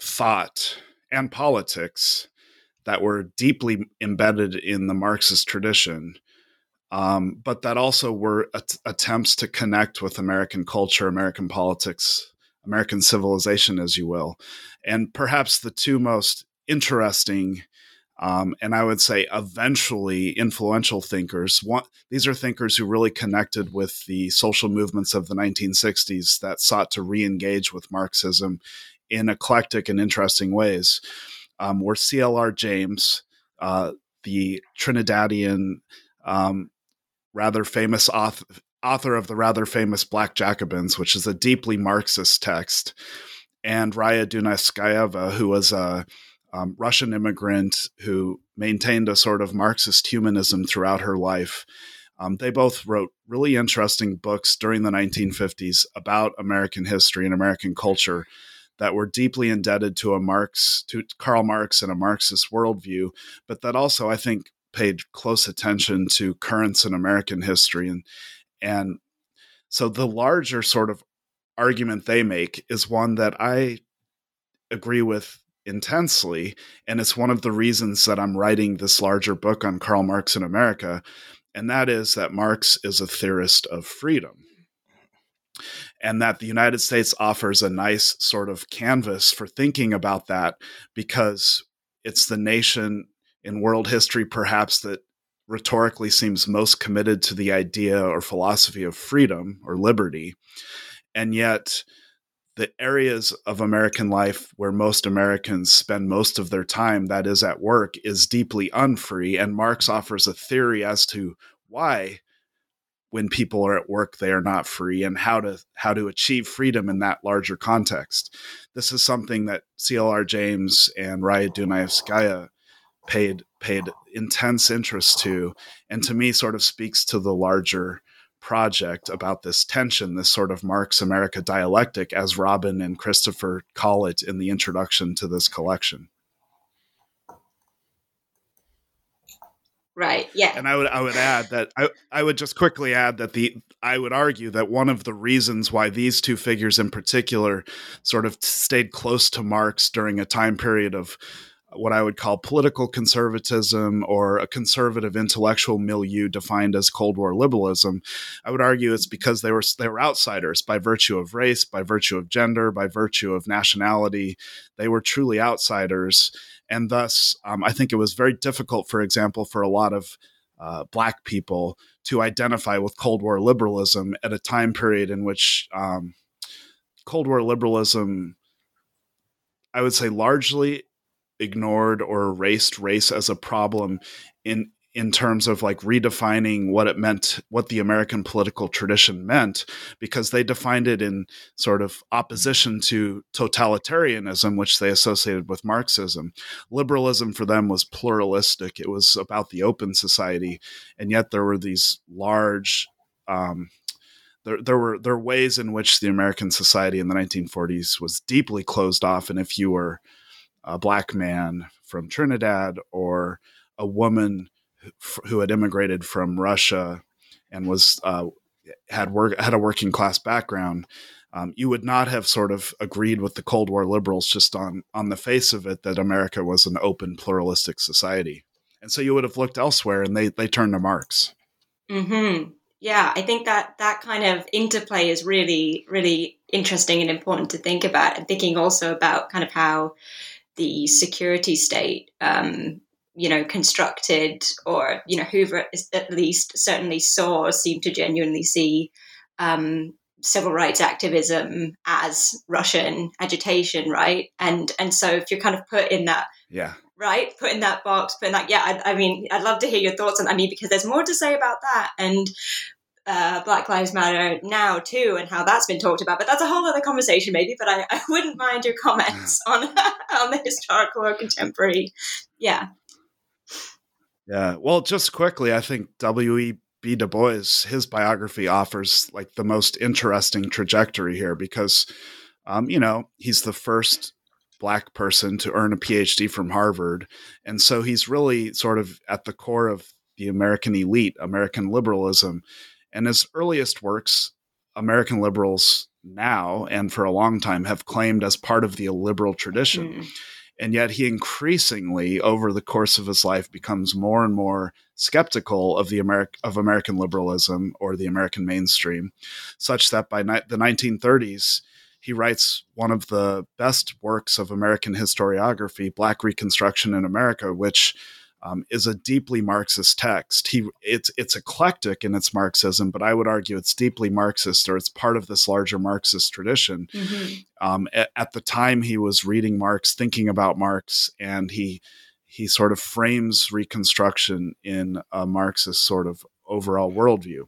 thought and politics that were deeply embedded in the marxist tradition um, but that also were at- attempts to connect with American culture, American politics, American civilization, as you will. And perhaps the two most interesting um, and I would say eventually influential thinkers. One, these are thinkers who really connected with the social movements of the 1960s that sought to re engage with Marxism in eclectic and interesting ways. Um, were C.L.R. James, uh, the Trinidadian um, rather famous author, author of the rather famous Black Jacobins, which is a deeply Marxist text, and Raya Dunayevskaya, who was a um, Russian immigrant who maintained a sort of Marxist humanism throughout her life. Um, they both wrote really interesting books during the 1950s about American history and American culture that were deeply indebted to a Marx, to Karl Marx and a Marxist worldview, but that also, I think, paid close attention to currents in American history and and so the larger sort of argument they make is one that I agree with intensely and it's one of the reasons that I'm writing this larger book on Karl Marx in America and that is that Marx is a theorist of freedom and that the United States offers a nice sort of canvas for thinking about that because it's the nation in world history, perhaps that rhetorically seems most committed to the idea or philosophy of freedom or liberty. And yet, the areas of American life where most Americans spend most of their time, that is at work, is deeply unfree. And Marx offers a theory as to why, when people are at work, they are not free, and how to how to achieve freedom in that larger context. This is something that C.L.R. James and Raya Dunayevskaya paid paid intense interest to and to me sort of speaks to the larger project about this tension, this sort of Marx America dialectic, as Robin and Christopher call it in the introduction to this collection. Right. Yeah. And I would I would add that I, I would just quickly add that the I would argue that one of the reasons why these two figures in particular sort of stayed close to Marx during a time period of what I would call political conservatism or a conservative intellectual milieu defined as Cold War liberalism. I would argue it's because they were they were outsiders by virtue of race, by virtue of gender, by virtue of nationality. They were truly outsiders, and thus um, I think it was very difficult, for example, for a lot of uh, black people to identify with Cold War liberalism at a time period in which um, Cold War liberalism, I would say, largely ignored or erased race as a problem in in terms of like redefining what it meant what the american political tradition meant because they defined it in sort of opposition to totalitarianism which they associated with marxism. Liberalism for them was pluralistic. It was about the open society and yet there were these large um, there, there were there were ways in which the American society in the 1940s was deeply closed off, and if you were a black man from Trinidad or a woman who had immigrated from Russia and was uh, had work had a working class background, um, you would not have sort of agreed with the Cold War liberals just on on the face of it that America was an open pluralistic society, and so you would have looked elsewhere, and they they turned to Marx. Hmm. Yeah, I think that that kind of interplay is really really interesting and important to think about, and thinking also about kind of how the security state, um, you know, constructed, or you know, Hoover at least certainly saw or seemed to genuinely see um, civil rights activism as Russian agitation, right? And and so if you're kind of put in that, yeah, right, put in that box, put in that, yeah, I, I mean, I'd love to hear your thoughts on. I mean, because there's more to say about that, and uh, Black Lives Matter now too, and how that's been talked about. But that's a whole other conversation, maybe. But I, I wouldn't mind your comments on on the historical or contemporary. Yeah. Yeah. Well, just quickly, I think W. E. B. Du Bois, his biography offers like the most interesting trajectory here because, um, you know, he's the first black person to earn a PhD from Harvard, and so he's really sort of at the core of the American elite, American liberalism and his earliest works, American liberals now and for a long time have claimed as part of the liberal tradition. Mm. And yet he increasingly, over the course of his life, becomes more and more skeptical of the Ameri- of American liberalism or the American mainstream, such that by ni- the 1930s, he writes one of the best works of American historiography, Black Reconstruction in America, which um, is a deeply Marxist text. He it's it's eclectic in its Marxism, but I would argue it's deeply Marxist, or it's part of this larger Marxist tradition. Mm-hmm. Um, at, at, the time, he was reading Marx, thinking about Marx, and he he sort of frames Reconstruction in a Marxist sort of overall worldview.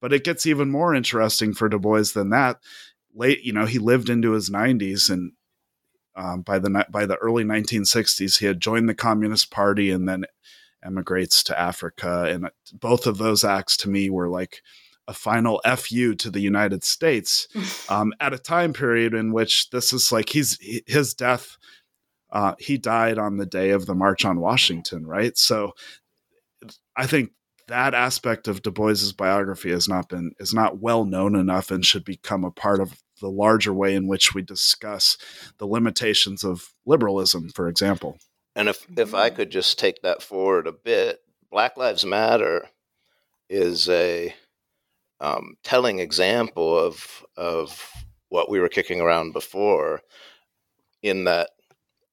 But it gets even more interesting for Du Bois than that. Late, you know, he lived into his 90s and um, by the by the early 1960s, he had joined the Communist Party and then emigrates to Africa. And both of those acts to me were like a final fu to the United States um, at a time period in which this is like he's his death. Uh, he died on the day of the March on Washington, right? So I think that aspect of Du Bois's biography has not been is not well known enough and should become a part of the larger way in which we discuss the limitations of liberalism, for example. And if if I could just take that forward a bit, Black Lives Matter is a um, telling example of of what we were kicking around before, in that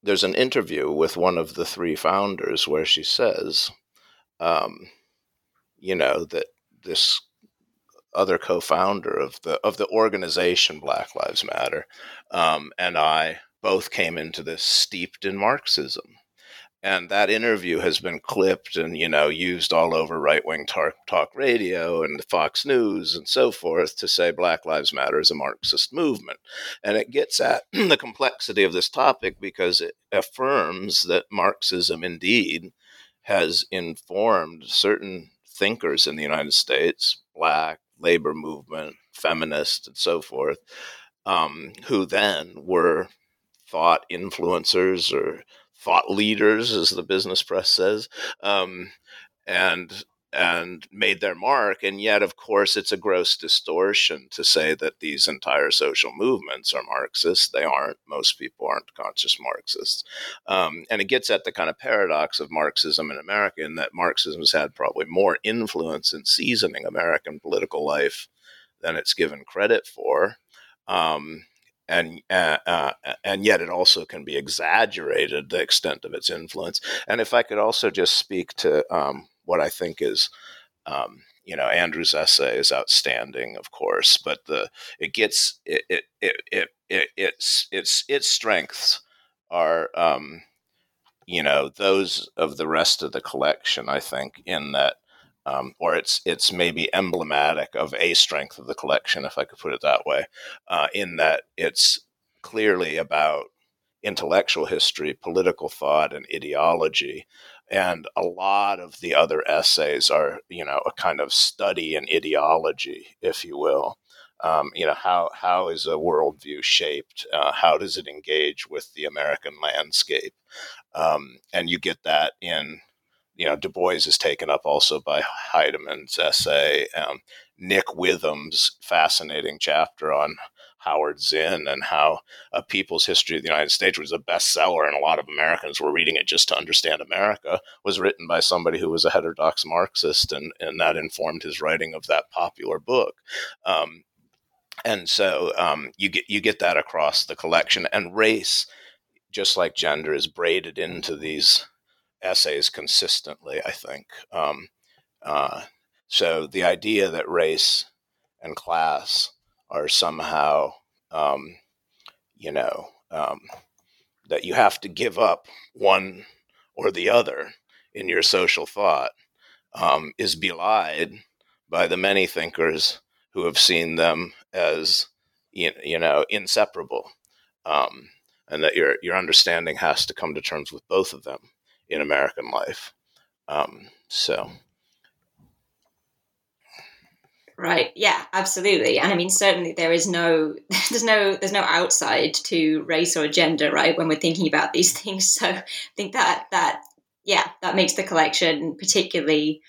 there's an interview with one of the three founders where she says, um, you know, that this other co-founder of the of the organization Black Lives Matter, um, and I both came into this steeped in Marxism. And that interview has been clipped and you know used all over right wing talk, talk radio and Fox News and so forth to say Black Lives Matter is a Marxist movement, and it gets at the complexity of this topic because it affirms that Marxism indeed has informed certain thinkers in the United States, black, labor movement, feminists, and so forth, um, who then were thought influencers or thought leaders, as the business press says, um, and and made their mark. And yet, of course, it's a gross distortion to say that these entire social movements are Marxist. They aren't. Most people aren't conscious Marxists. Um, and it gets at the kind of paradox of Marxism in America, in that Marxism has had probably more influence in seasoning American political life than it's given credit for. Um, and uh, uh, and yet it also can be exaggerated the extent of its influence. And if I could also just speak to um, what I think is, um, you know, Andrew's essay is outstanding, of course, but the it gets it it it, it, it its its its strengths are um, you know those of the rest of the collection. I think in that. Um, or it's it's maybe emblematic of a strength of the collection, if I could put it that way, uh, in that it's clearly about intellectual history, political thought, and ideology, and a lot of the other essays are you know a kind of study in ideology if you will. Um, you know how how is a worldview shaped? Uh, how does it engage with the american landscape? Um, and you get that in you know du bois is taken up also by Heideman's essay um, nick witham's fascinating chapter on Howard Zinn and how A People's History of the United States was a bestseller and a lot of Americans were reading it just to understand America was written by somebody who was a heterodox Marxist and, and that informed his writing of that popular book. Um, and so um, you get you get that across the collection and race, just like gender, is braided into these essays consistently. I think um, uh, so. The idea that race and class are somehow, um, you know, um, that you have to give up one or the other in your social thought um, is belied by the many thinkers who have seen them as, you know, inseparable. Um, and that your, your understanding has to come to terms with both of them in American life. Um, so. Right. Yeah, absolutely. And I mean, certainly there is no, there's no, there's no outside to race or gender, right? When we're thinking about these things. So I think that, that, yeah, that makes the collection particularly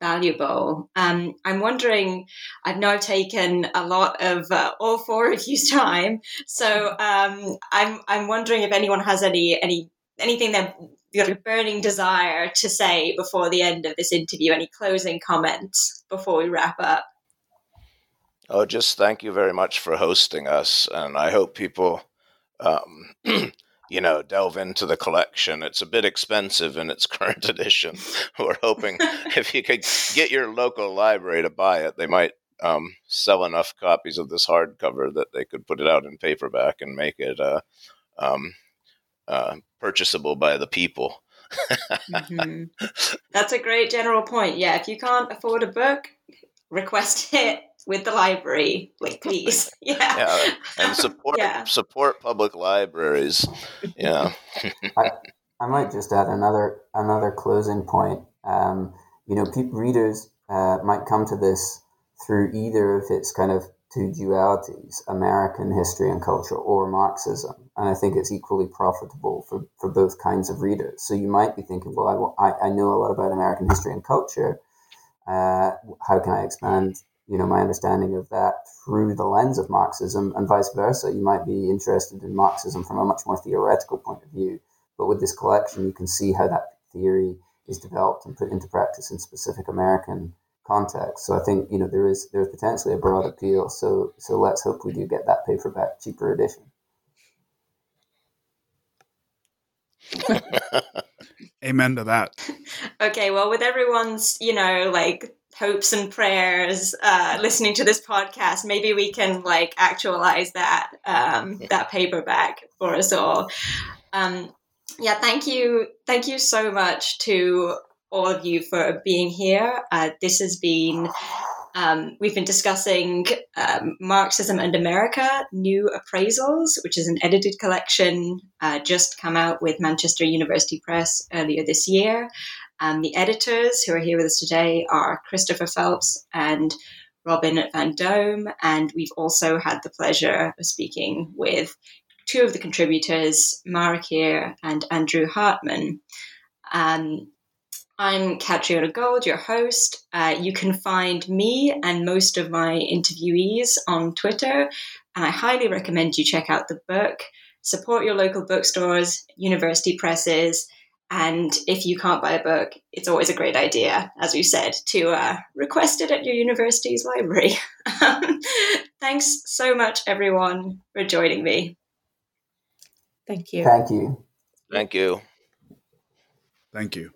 valuable. Um, I'm wondering, I've taken a lot of uh, all four of you's time. So um, I'm, I'm wondering if anyone has any, any, anything that you got a burning desire to say before the end of this interview, any closing comments before we wrap up? Oh, just thank you very much for hosting us, and I hope people, um, you know, delve into the collection. It's a bit expensive in its current edition. We're hoping if you could get your local library to buy it, they might um, sell enough copies of this hardcover that they could put it out in paperback and make it uh, um, uh, purchasable by the people. mm-hmm. That's a great general point. Yeah, if you can't afford a book, request it with the library, like please. Yeah. yeah. And support yeah. support public libraries. Yeah. I, I might just add another another closing point. Um, you know, people, readers uh, might come to this through either of its kind of two dualities, American history and culture or Marxism. And I think it's equally profitable for, for both kinds of readers. So you might be thinking, well, I, I know a lot about American history and culture. Uh, how can I expand you know my understanding of that through the lens of Marxism, and vice versa. You might be interested in Marxism from a much more theoretical point of view, but with this collection, you can see how that theory is developed and put into practice in specific American context. So I think you know there is there is potentially a broad appeal. So so let's hope we do get that paperback cheaper edition. Amen to that. Okay, well, with everyone's, you know, like hopes and prayers uh, listening to this podcast. Maybe we can like actualize that um, that paperback for us all. Um, yeah thank you thank you so much to all of you for being here. Uh, this has been um, we've been discussing um, Marxism and America, New Appraisals, which is an edited collection uh, just come out with Manchester University Press earlier this year. Um, the editors who are here with us today are Christopher Phelps and Robin Vandome, and we've also had the pleasure of speaking with two of the contributors, Mara Keire and Andrew Hartman. Um, I'm Catriona Gold, your host. Uh, you can find me and most of my interviewees on Twitter, and I highly recommend you check out the book. Support your local bookstores, university presses, and if you can't buy a book, it's always a great idea, as we said, to uh, request it at your university's library. Thanks so much, everyone, for joining me. Thank you. Thank you. Thank you. Thank you.